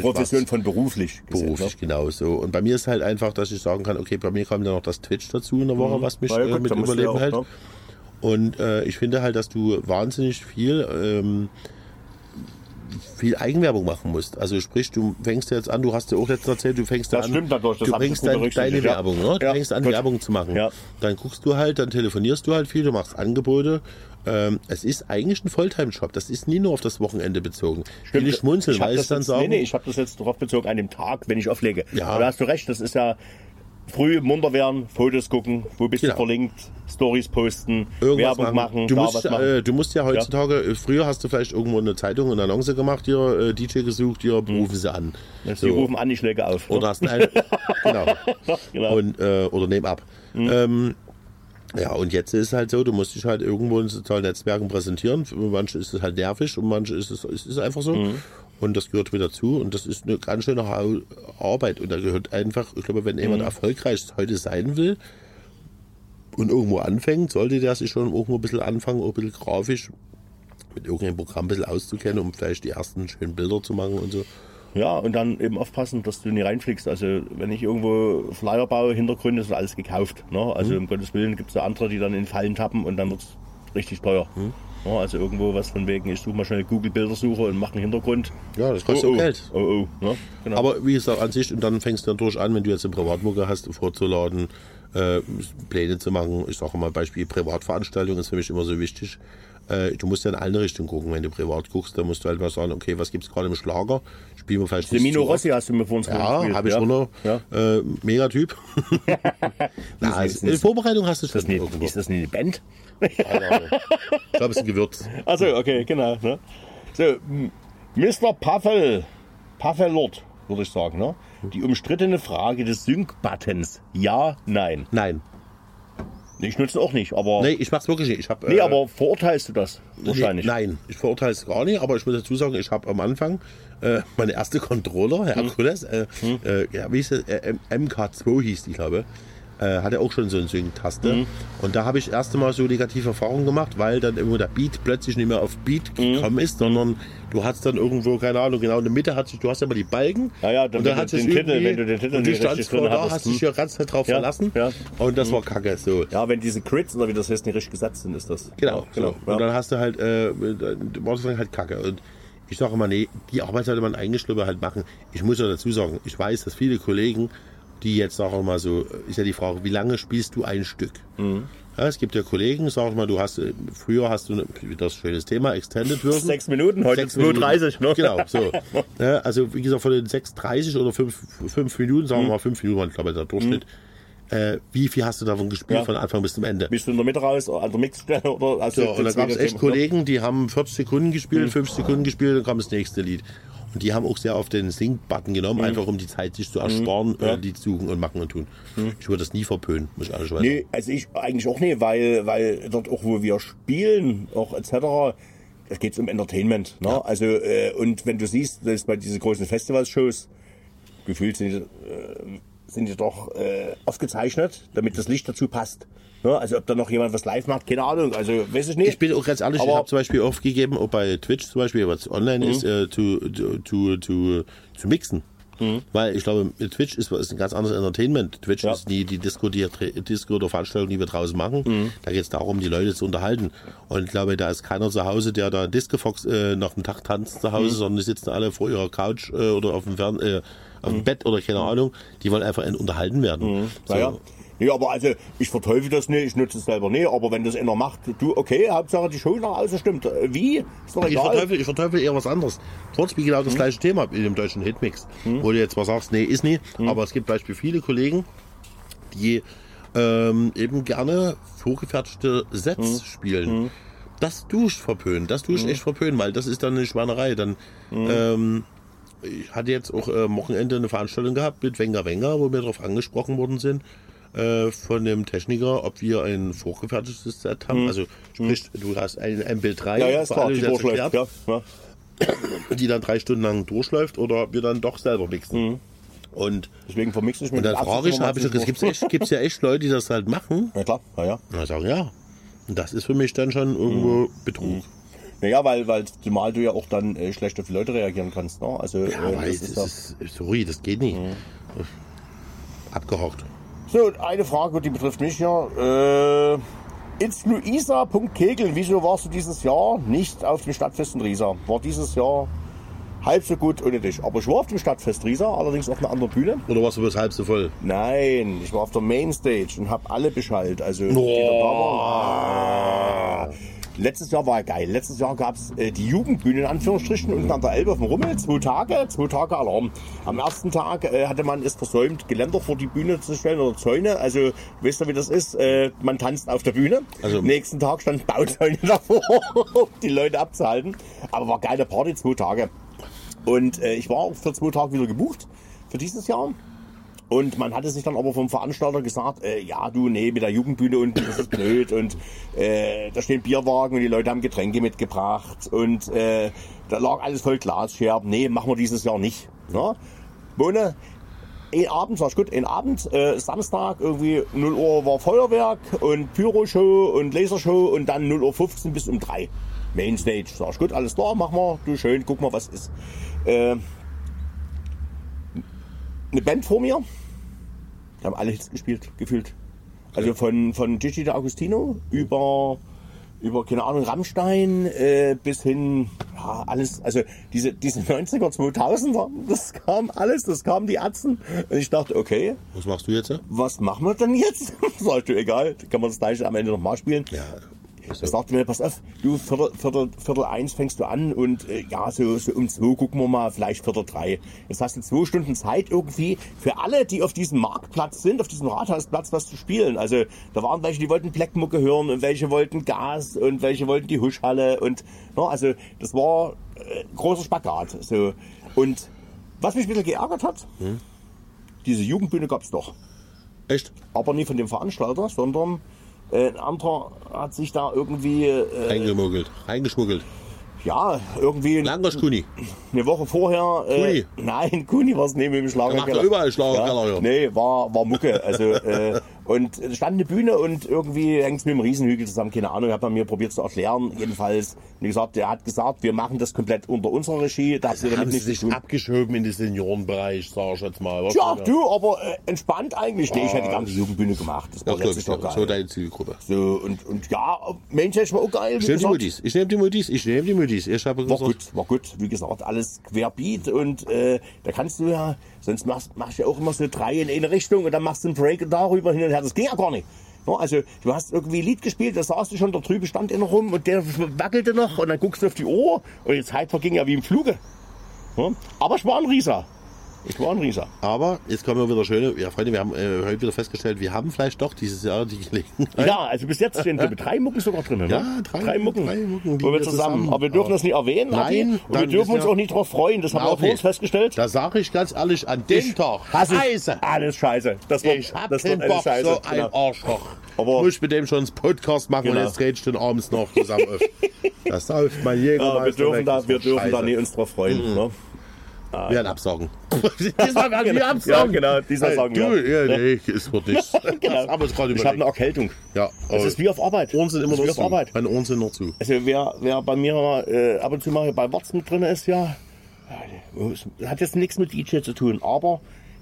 Profession von beruflich. gesehen, beruflich, genau so. Und bei mir ist halt einfach, dass ich sagen kann, okay, bei mir kommt ja noch das Twitch dazu in der Woche, was mich Mhm. Ja, äh, gut, mit du ja Überleben auch, hält. ne? Und äh, ich finde halt, dass du wahnsinnig viel, ähm, viel Eigenwerbung machen musst. Also sprich, du fängst jetzt an, du hast ja auch letztens erzählt, du fängst Das an, stimmt natürlich, das du gut dann deine ja. Werbung, ne? du Ja, fängst an, gut. Werbung zu machen. Ja. Dann guckst du halt, dann telefonierst du halt viel, du machst Angebote. Ähm, es ist eigentlich ein Volltime-Job. Das ist nie nur auf das Wochenende bezogen. Viele schmunzeln, weil es dann jetzt, sagen, Nee, nee, ich habe das jetzt darauf bezogen, an dem Tag, wenn ich auflege. Ja. Aber da hast du recht, das ist ja früh munter werden, Fotos gucken, wo bist Genau. du verlinkt, Stories posten, irgendwas Werbung machen, Du da musst, machen. äh, du musst ja heutzutage, äh, früher hast du vielleicht irgendwo eine Zeitung, eine Annonce gemacht, hier äh, DJ gesucht, hier rufen sie an. Sie rufen an, ich lege auf. ne? Oder hast eine, [LAUGHS] genau. genau. Und, äh, oder nehmen ab. Ähm, ja, und jetzt ist es halt so, du musst dich halt irgendwo in sozialen Netzwerken präsentieren. Für manche ist es halt nervig und manche ist es, es ist einfach so. Und das gehört mit dazu. Und das ist eine ganz schöne Arbeit. Und da gehört einfach, ich glaube, wenn jemand erfolgreich heute sein will und irgendwo anfängt, sollte der sich schon irgendwo ein bisschen anfangen, auch ein bisschen grafisch mit irgendeinem Programm ein bisschen auszukennen, um vielleicht die ersten schönen Bilder zu machen und so. Ja, und dann eben aufpassen, dass du nicht reinfliegst. Also wenn ich irgendwo Flyer baue, Hintergründe, ist alles gekauft. Ne? Also um Gottes Willen gibt es da andere, die dann in Fallen tappen und dann wird es richtig teuer. Ja, also irgendwo was von wegen, ich suche mal schnell Google-Bildersuche und mache einen Hintergrund. Ja, das kostet oh, auch oh. Geld. Oh, oh. Ne? Genau. Aber wie gesagt, an sich, und dann fängst du natürlich an, wenn du jetzt eine Privatmucke hast, vorzuladen, äh, Pläne zu machen. Ich sage mal Beispiel Privatveranstaltung ist für mich immer so wichtig. Äh, du musst ja in alle Richtungen gucken. Wenn du privat guckst, dann musst du halt mal sagen, okay, was gibt es gerade im Schlager? Spielen wir vielleicht Semino Rossi hast du mir vor uns Ja, habe ich ja. runter. Ja. Äh, Megatyp. [LAUGHS] Na, Ist- also, in Vorbereitung hast du Ist das, schon nicht, irgendwo. ist das nicht eine Band? Ich glaube, es ist ein Gewürz. Also okay, genau. Ne? So, Mr. Paffel, Paffelort, würde ich sagen. Ne? Die umstrittene Frage des Sync-Buttons. Ja, nein. Nein. Ich nutze auch nicht, aber. Nee, ich mach's wirklich nicht. Ich hab, Nee, äh, aber verurteilst du das? Wahrscheinlich. Nee, nein, ich verurteile es gar nicht, aber ich muss dazu sagen, ich habe am Anfang äh, meine erste Controller, Herkules, äh, äh, ja, wie hieß es, äh, M- MK2 hieß die, glaube äh, hatte auch schon so eine Sync-Taste. Und da habe ich das erste Mal so negative Erfahrungen gemacht, weil dann irgendwo der Beat plötzlich nicht mehr auf Beat gekommen ist, sondern du hast dann irgendwo, keine Ahnung, genau in der Mitte hat sich, du hast ja immer die Balken. Ja, ja, und wenn dann du hat sich den Titel- wenn du den Titel und nicht richtig drin da, hast dich ja ganz Zeit drauf Ja, verlassen. ja. Und das war kacke, so. Ja, wenn diese Crits oder wie das heißt nicht richtig gesetzt sind, ist das. Genau, genau. Ja. Und dann hast du halt, äh, dann dann halt kacke. Und ich sage immer, nee, die Arbeit sollte man eigentlich halt machen. Ich muss ja dazu sagen, ich weiß, dass viele Kollegen, die jetzt, sagen wir mal so, ist ja die Frage, wie lange spielst du ein Stück? Mhm. Ja, es gibt ja Kollegen, sag ich mal, du hast, äh, früher hast du, das schönes Thema, Extended Version. Sechs Minuten, heute Sechs 2,30, ne? Genau, so. [LAUGHS] ja, also wie gesagt, von den 6,30 oder 5, fünf Minuten, sagen wir mal 5 Minuten, ich glaube der Durchschnitt. Äh, wie viel hast du davon gespielt, Ja. von Anfang bis zum Ende? Bist du in der Mitte raus, an der Mixstelle oder also So, und da gab es echt Kollegen, die haben 40 Sekunden gespielt, 50 Sekunden gespielt, dann kam das nächste Lied. Und die haben auch sehr auf den Sync-Button genommen, einfach um die Zeit sich zu ersparen, äh, Lied suchen und machen und tun. Ich würde das nie verpönen, muss ich ehrlich sagen. Nee, also ich eigentlich auch nicht, weil, weil dort auch, wo wir spielen, auch etc., da geht's um Entertainment. Ne? Also, äh, und wenn du siehst, dass bei diesen großen Festivalshows, gefühlt sind, die, äh, sind die doch äh, aufgezeichnet, damit das Licht dazu passt. Ne? Also ob da noch jemand was live macht, keine Ahnung. Also weiß ich nicht. Ich bin auch ganz ehrlich, ich habe zum Beispiel aufgegeben, auch bei Twitch zum Beispiel, was online ist, äh, zu, zu, zu, zu, mixen. Weil ich glaube, Twitch ist, ist ein ganz anderes Entertainment. Twitch Ja. ist nie die Disco, die, Disco oder Veranstaltung, die wir draußen machen. Da geht es darum, die Leute zu unterhalten. Und ich glaube, da ist keiner zu Hause, der da Disco Fox äh, nach dem Tag tanzt zu Hause, sondern die sitzen alle vor ihrer Couch äh, oder auf dem, Fern äh, auf dem Bett oder keine Ahnung. Die wollen einfach unterhalten werden. So. Naja. Nee, aber also ich verteufel das nicht, ich nutze es selber nicht, aber wenn das einer macht, du, okay, Hauptsache die Show nach außen stimmt. Äh, Wie? Ist doch Ich egal. verteufel, ich verteufel eher was anderes. Trotzdem genau das gleiche Thema in dem deutschen Hitmix. Wo du jetzt mal sagst, nee, ist nie. Aber es gibt Beispiel viele Kollegen, die ähm, eben gerne vorgefertigte Sets spielen. Das tue ich verpönen. Das tue ich echt verpönen, weil das ist dann eine Schweinerei. Dann, ähm, ich hatte jetzt auch äh, am Wochenende eine Veranstaltung gehabt mit Wenger Wenger, wo wir darauf angesprochen worden sind äh, von dem Techniker, ob wir ein vorgefertigtes Set haben. Also sprich, du hast ein MP3 Ja, ja, ist klar, alle, die durchläuft. Ja, ja. die dann drei Stunden lang durchläuft oder wir dann doch selber mixen. Und, Deswegen vermixe ich mich und dann mit frage ich, habe ich, Absicht es gibt ja echt Leute, die das halt machen. Ja klar, ja, ja. Und dann sagen, ja. Und das ist für mich dann schon irgendwo Betrug. Naja, weil, weil zumal du ja auch dann äh, schlecht auf die Leute reagieren kannst. Ne? Also, Ja, äh, das ist ist, sorry, das geht nicht. Abgehockt. So, eine Frage, die betrifft mich ja. Äh, ins Luisa.kegeln, wieso warst du dieses Jahr nicht auf dem Stadtfest in Riesa? War dieses Jahr halb so gut ohne dich. Aber ich war auf dem Stadtfest Riesa, allerdings auf einer anderen Bühne. Oder warst du bis halb so voll? Nein, ich war auf der Mainstage und habe alle beschallt. Also, die da da waren. Letztes Jahr war geil. Letztes Jahr gab es äh, die Jugendbühne in Anführungsstrichen unten an der Elbe auf dem Rummel. Zwei Tage, zwei Tage Alarm. Am ersten Tag äh, hatte man es versäumt, Geländer vor die Bühne zu stellen oder Zäune. Also, wisst ihr, wie das ist? Äh, man tanzt auf der Bühne. Also- Nächsten Tag stand Bauzäune [LAUGHS] davor, um die Leute abzuhalten. Aber war geile Party, zwei Tage. Und äh, ich war auch für zwei Tage wieder gebucht für dieses Jahr. Und man hatte sich dann aber vom Veranstalter gesagt, äh, ja du, nee, mit der Jugendbühne unten, das ist blöd. Und äh, da stehen Bierwagen und die Leute haben Getränke mitgebracht. Und äh, da lag alles voll Glasscherben. Nee, machen wir dieses Jahr nicht. Ne? Bohne, ein Abend, ich gut, ein Abend, äh, Samstag, irgendwie 0 Uhr war Feuerwerk und Pyroshow und Lasershow und dann 0 Uhr 15 bis um 3. Mainstage, sag gut, alles klar, machen wir, du schön, guck mal, was ist. Äh, eine Band vor mir. Die haben alle Hits gespielt, gefühlt. Also von, von Gigi D'Agostino über, über, keine Ahnung, Rammstein äh, bis hin, ja, alles, also diese, diese [LAUGHS] 90er, 2000er, das kam alles, das kam die Atzen. Und ich dachte, okay, Was machst du jetzt? Ja? was machen wir denn jetzt? [LAUGHS] Sag du, egal, kann man das gleiche am Ende nochmal spielen. Ja. Er sagte mir, pass auf, du, Viertel, Viertel, Viertel eins fängst du an und äh, ja, so, so um zwei gucken wir mal, vielleicht Viertel drei. Jetzt hast du zwei Stunden Zeit irgendwie für alle, die auf diesem Marktplatz sind, auf diesem Rathausplatz, was zu spielen. Also da waren welche, die wollten Blackmucke hören und welche wollten Gas und welche wollten die Huschhalle und no, also das war äh, großer Spagat. So. Und was mich ein bisschen geärgert hat, diese Jugendbühne gab's doch Echt? aber nie von dem Veranstalter, sondern äh, ein anderer hat sich da irgendwie, äh, Reingemuggelt. Reingeschmuggelt. ja, irgendwie Langers Kuni. eine Woche vorher. Äh, Kuni? [LAUGHS] Nein, Kuni war es neben dem Schlagerkeller. Der macht ja überall Schlagerkeller, ja. Nee, war, war Mucke. Also, äh, und es stand eine Bühne und irgendwie hängt es mit dem Riesenhügel zusammen. Keine Ahnung, hat man mir probiert zu erklären. Jedenfalls, wie gesagt, der hat gesagt, wir machen das komplett unter unserer Regie. Da damit Haben sie sich abgeschoben in den Seniorenbereich, sag ich jetzt mal. was? Ja, du, aber äh, entspannt eigentlich. Nee, ich hätte die ganze Jugendbühne gemacht. Das war ich, letztlich doch geil. so deine Zielgruppe. So, und, und ja, Mensch, das war auch geil. Ich nehme die. Mutis. Ich nehme die Mutis. Ich nehme die Mutis. Ich habe War gesagt, gut, war gut. Wie gesagt, alles querbeat und äh, da kannst du ja, sonst machst, machst du ja auch immer so drei in eine Richtung und dann machst du einen Break darüber hin und her. Das ging ja gar nicht. Ja, also du hast irgendwie ein Lied gespielt, da saß du schon, da drüben stand einer rum und der wackelte noch und dann guckst du auf die Uhr und die Zeit verging ja wie im Fluge. Ja, aber ich war ein Rieser. Ich war ein Rieser. aber jetzt kommen wir wieder schöne. Ja, Freunde, wir haben äh, heute wieder festgestellt, wir haben vielleicht doch dieses Jahr die Gelegenheit. Ja, also bis jetzt stehen glaube ich, drei Mucken sogar drin. Ne? Ja, drei- Mucken. drei Mucken, Wo wir wir zusammen. Aber wir dürfen das nicht erwähnen. Nein. Und wir dürfen uns ja- auch nicht darauf freuen. Das haben wir auch uns festgestellt. Da sage ich ganz ehrlich, an dem Tag ich scheiße. Alles scheiße. Das wird, Ich hab das wird alles Bock, scheiße. so ein Genau. Arschloch. Aber- Muss ich mit dem schon ins Podcast machen Genau. und jetzt drehst du den abends noch zusammen auf. [LAUGHS] Das sauft mein Jäger. Ja, wir dürfen da, wir dürfen da nicht uns drauf freuen. Mhm. Ne? Wir werden absagen. [LAUGHS] Diesmal werden wir absagen. Ja, genau, diesmal sagen du, wir. Ja, nee, es wird nichts. [LAUGHS] Genau. Wir uns gerade Ich habe eine. Erkältung. Ja, Es ist wie auf Arbeit. Ohren sind immer Es ist noch wie auf zu. Arbeit. Meine Ohren sind noch zu. Also wer, wer bei mir äh, ab und zu mal bei mit drin ist, ja, ja, hat jetzt nichts mit DJ zu tun, aber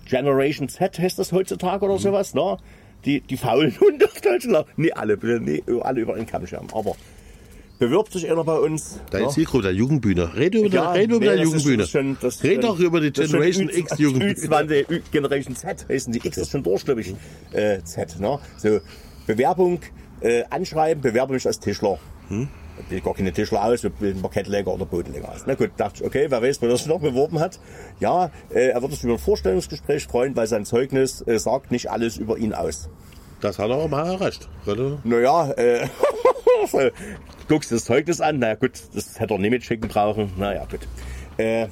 Generation Z heißt das heutzutage Mhm. oder sowas, ne? Die, die faulen [LAUGHS] Hunde auf Deutschland. Nee, alle, nee, alle über den Kamm scheren. Aber bewirbt sich einer bei uns. Deine ne? Zielgruppe, der Jugendbühne. Rede über, Ja, rede über nee, ist- Jugendbühne. ist schon- Red doch über die Generation X Jugendbühne. Ü20, Ü- Generation Z heißen die X ist schon durch, glaube ich. Äh, Z, ne? So, Bewerbung, äh, anschreiben, bewerbe mich als Tischler. Hm? Ich gar keine Tischler aus, ich bin Parkettleger oder Bodenleger aus. Na gut, dachte ich, okay, wer weiß, wer das noch beworben hat. Ja, äh, er wird sich über ein Vorstellungsgespräch freuen, weil sein Zeugnis äh, sagt nicht alles über ihn aus. Das hat er auch mal erreicht. Oder? Naja, äh, [LAUGHS] guckst das Zeugnis an, na gut, das hätte er nicht mitschicken brauchen, naja, gut. Äh,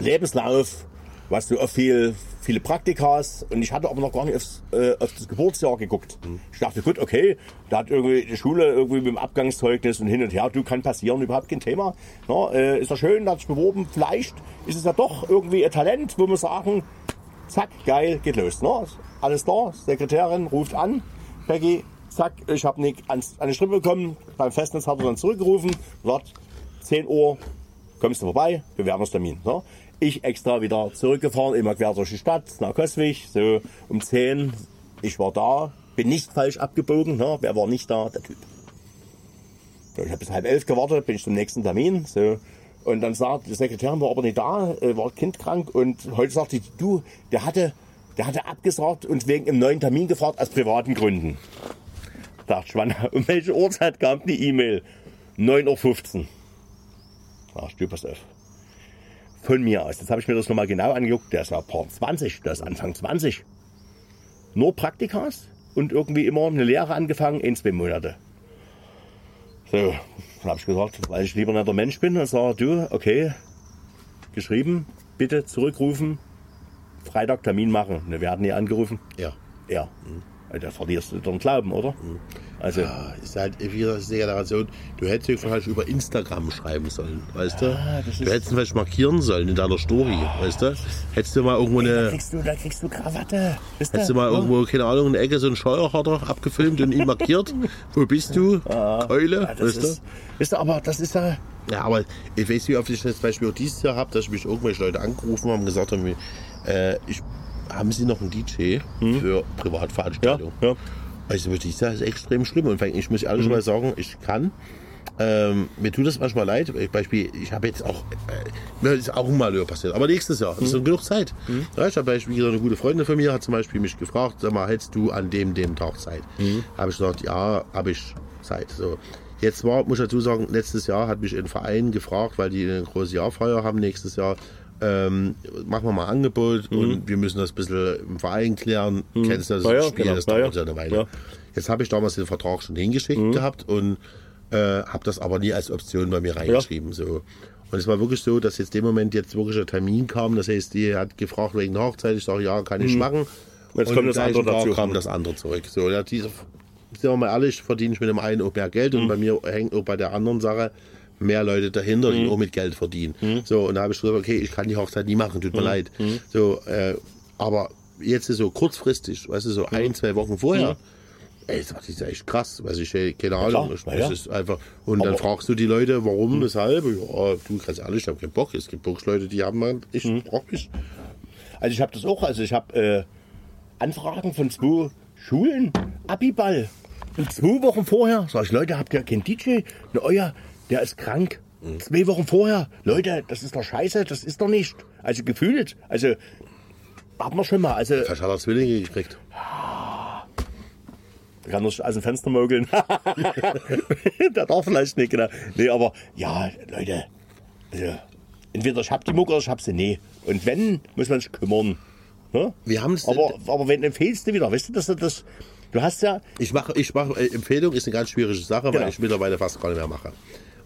Lebenslauf, was du auf viel, viele Praktikas und ich hatte aber noch gar nicht aufs, äh, auf das Geburtsjahr geguckt. Ich dachte, gut, okay, da hat irgendwie die Schule irgendwie mit dem Abgangszeugnis und hin und her, du kann passieren, überhaupt kein Thema. Na, äh, ist ja schön, da hat sich beworben, vielleicht ist es ja doch irgendwie ein Talent, wo wir sagen, zack, geil, geht los. Ne? Alles da, Sekretärin ruft an, Peggy, zack, ich habe an die Strippe bekommen, beim Festnetz hat er dann zurückgerufen, sagt, 10 Uhr, kommst du vorbei, Bewerbungstermin. Ne? Ich extra wieder zurückgefahren, immer quer durch die Stadt, nach Coswig, so um 10, ich war da, bin nicht falsch abgebogen, ne? wer war nicht da? Der Typ. So, ich habe bis halb elf gewartet, bin ich zum nächsten Termin. So. Und dann sagt die Sekretärin war aber nicht da, äh, war kindkrank und heute sagte die, du, der hatte, der hatte abgesagt und wegen einem neuen Termin gefragt aus privaten Gründen. Dachte ich, wann, um welche Uhrzeit kam die E-Mail? 9.15 Uhr. Ach, du, pass auf. Von mir aus. Jetzt habe ich mir das nochmal genau angeguckt. Der ist ja Part 20, der ist Anfang 20. Nur Praktikas und irgendwie immer eine Lehre angefangen, ein, zwei Monate. So, dann habe ich gesagt, weil ich lieber nicht der Mensch bin, und sage, du, okay, geschrieben, bitte zurückrufen, Freitag Termin machen. Wir hatten hier angerufen. Ja. Ja. Da verlierst du den Glauben, oder? Also, Ja, ist halt wieder diese Generation. Du hättest vielleicht über Instagram schreiben sollen, weißt du? das Du hättest ihn vielleicht markieren sollen in deiner Story, weißt du? Hättest du mal irgendwo da eine, kriegst du, da kriegst du Krawatte. Wisst hättest du mal Ja. irgendwo, keine Ahnung, in der Ecke so einen Scheuerharter abgefilmt und ihn markiert. [LAUGHS] Wo bist du? Keule, Ja, das weißt ist, wisst ihr, aber das ist ja, du? Ja, aber ich weiß, wie oft ich das Beispiel auch dieses Jahr habe, dass mich irgendwelche Leute angerufen haben und gesagt haben, äh, ich haben Sie noch einen DJ für Privatveranstaltungen? Ja, ja. Also würde ich sagen, das ist extrem schlimm. Und ich muss ehrlich mal sagen, ich kann. Ähm, mir tut das manchmal leid. Ich, Beispiel, ich habe jetzt auch, äh, mir ist auch ein Malheur passiert, aber nächstes Jahr. Das ist noch genug Zeit. Ja, ich habe Beispiel eine gute Freundin von mir hat zum Beispiel mich gefragt, sag mal, hättest du an dem dem Tag Zeit? Habe ich gesagt, ja, habe ich Zeit. So. Jetzt war, muss ich dazu sagen, letztes Jahr hat mich ein Verein gefragt, weil die eine große Jahrfeier haben nächstes Jahr. Ähm, machen wir mal ein Angebot und wir müssen das ein bisschen im Verein klären. Kennst du das Ja, Spiel? genau. Das dauert ja. eine Weile. Jetzt habe ich damals den Vertrag schon hingeschickt gehabt und äh, habe das aber nie als Option bei mir reingeschrieben. So. Und es war wirklich so, dass jetzt dem Moment jetzt wirklich ein Termin kam. Das heißt, die hat gefragt wegen der Hochzeit. Ich sage, ja, kann ich machen. Jetzt und kommt das andere Tag dazu. kam das andere zurück. So, ja, diese, sind wir mal ehrlich, verdiene ich mit dem einen auch mehr Geld und bei mir hängt auch bei der anderen Sache mehr Leute dahinter, die auch mit Geld verdienen. So, und da habe ich gesagt, okay, ich kann die Hochzeit nie machen, tut mir leid. So, äh, aber jetzt ist so kurzfristig, weißt du, so ein, zwei Wochen vorher, ey, das ist echt krass, weiß ich, keine Ahnung. klar, ich, na das ja. ist einfach, und dann fragst du die Leute, warum, weshalb, ja, du ganz ehrlich, ich habe keinen Bock. Es gibt wirklich Leute, die haben, mal- ich brauch mich. Also ich habe das auch, also ich habe äh, Anfragen von zwei Schulen, Abiball. Und zwei Wochen vorher sag ich, Leute, habt ihr keinen DJ? Na, euer, der ist krank. Zwei Wochen vorher, Leute, das ist doch scheiße, das ist doch nicht. Also gefühlt, also haben wir schon mal, also Vielleicht hat er Zwillinge gekriegt. kann er aus dem Fenster mogeln. [LAUGHS] der darf vielleicht nicht, genau. Nee, aber ja, Leute, also entweder ich hab die Mucke oder ich hab sie nie. Und wenn, muss man sich kümmern. Ne? Wir haben es. Aber, aber wenn empfehlst du wieder, weißt du, dass du das. Du hast ja. Ich mache, ich mache, äh, Empfehlung ist eine ganz schwierige Sache, Genau. weil ich mittlerweile fast gar nicht mehr mache.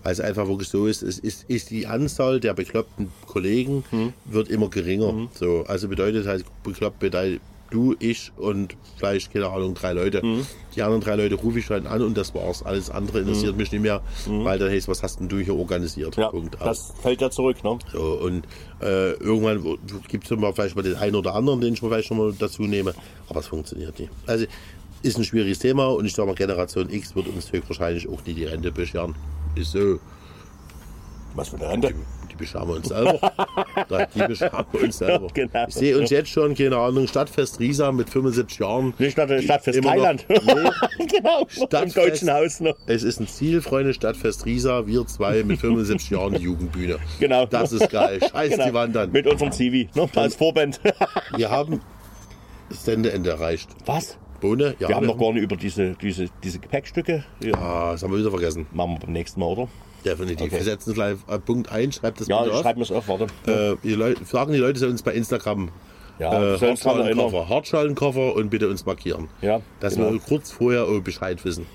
Weil es einfach wirklich so ist, es ist, ist die Anzahl der bekloppten Kollegen Mhm. wird immer geringer. So, also bedeutet halt, bekloppt bedeutet du, ich und vielleicht, keine Ahnung, drei Leute. Mhm. Die anderen drei Leute rufe ich dann an und das war's. Alles andere interessiert mich nicht mehr, weil dann heißt, was hast denn du hier organisiert? Mhm. Ja, Punkt. das fällt ja zurück, ne? So, und äh, irgendwann gibt es mal vielleicht mal den einen oder anderen, den ich vielleicht schon mal dazu nehme. Aber es funktioniert nicht. Also ist ein schwieriges Thema und ich sage mal, Generation X wird uns höchstwahrscheinlich auch nie die Rente bescheren. Ist so. Was für eine Rente? Die bescheren wir uns selber. [LAUGHS] Die bescheren wir uns selber. Genau. Ich sehe uns jetzt schon, keine Ahnung, Stadtfest Riesa mit 75 Jahren. Nicht Stadt, Stadtfest Immer noch- Thailand. Nee, [LAUGHS] genau, im Stadtfest. deutschen Haus noch. es ist ein Ziel, Freunde, Stadtfest Riesa, wir zwei mit 75 Jahren die Jugendbühne. [LAUGHS] Genau. Das ist geil. Scheiß Genau. die Wandern. Mit unserem Zivi, ne? als Vorband. Wir haben das Sendeende erreicht. Was? Bohne? Ja, Wir haben noch gar nicht über diese, diese, diese Gepäckstücke. Ja. Ah, das haben wir wieder vergessen. Machen wir beim nächsten Mal, oder? Definitiv. Okay. Wir setzen es gleich äh, Punkt ein, schreibt das Ja, bitte auf. schreibe mir es auf, warte. Äh, die Leute, fragen die Leute uns bei Instagram Ja, äh. Hartschalenkoffer, Hartschalenkoffer und bitte uns markieren. Ja, Dass genau. wir kurz vorher Bescheid wissen.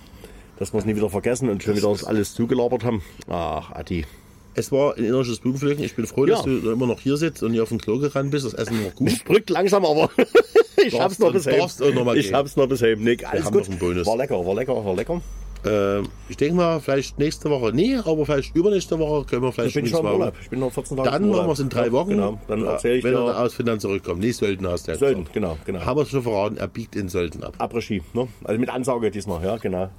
Dass wir es nie wieder vergessen und schon wieder uns alles zugelabert haben. Ach, Adi. Es war ein innersches Blumenpflücken. Ich bin froh, dass Ja. du immer noch hier sitzt und hier auf dem Klo gerannt bist. Das Essen war gut. Es drückt langsam, aber [LAUGHS] [LAUGHS] ich hab's noch bis mal Ich hab's noch bis heim. Nee, alles gut. War lecker, war lecker, war lecker. Äh, ich denke mal, vielleicht nächste Woche, nee, aber vielleicht übernächste Woche können wir Ich vielleicht bin schon im Urlaub. Ich bin noch 14 Tage Dann machen wir es in drei Wochen. Genau, dann erzähle ich Wenn er aus Finnland zurückkommt. Nee, Sölden hast du ja Sölden, genau, genau. Haben wir es schon verraten, er biegt in Sölden ab. Après-Ski, ne? Also mit Ansage diesmal, ja, genau.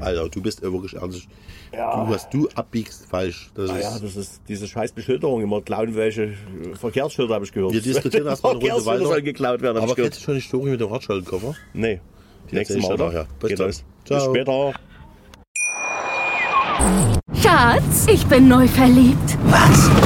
Alter, du bist ja wirklich ernst. Ja. Du, was du abbiegst, falsch. Das Ah ja, ist, das ist diese scheiß Beschilderung. Immer klauen welche äh, Verkehrsschilder, habe ich gehört. wir diskutieren erstmal eine Runde Verkehrsschilder weiter. sollen geklaut werden, aber kennst du schon die Story mit dem Hartschaltenkoffer? Nee. Erzähl ich Mal, nachher. Bis Geht dann. los. Ciao. Bis später. Schatz, ich bin neu verliebt. Was?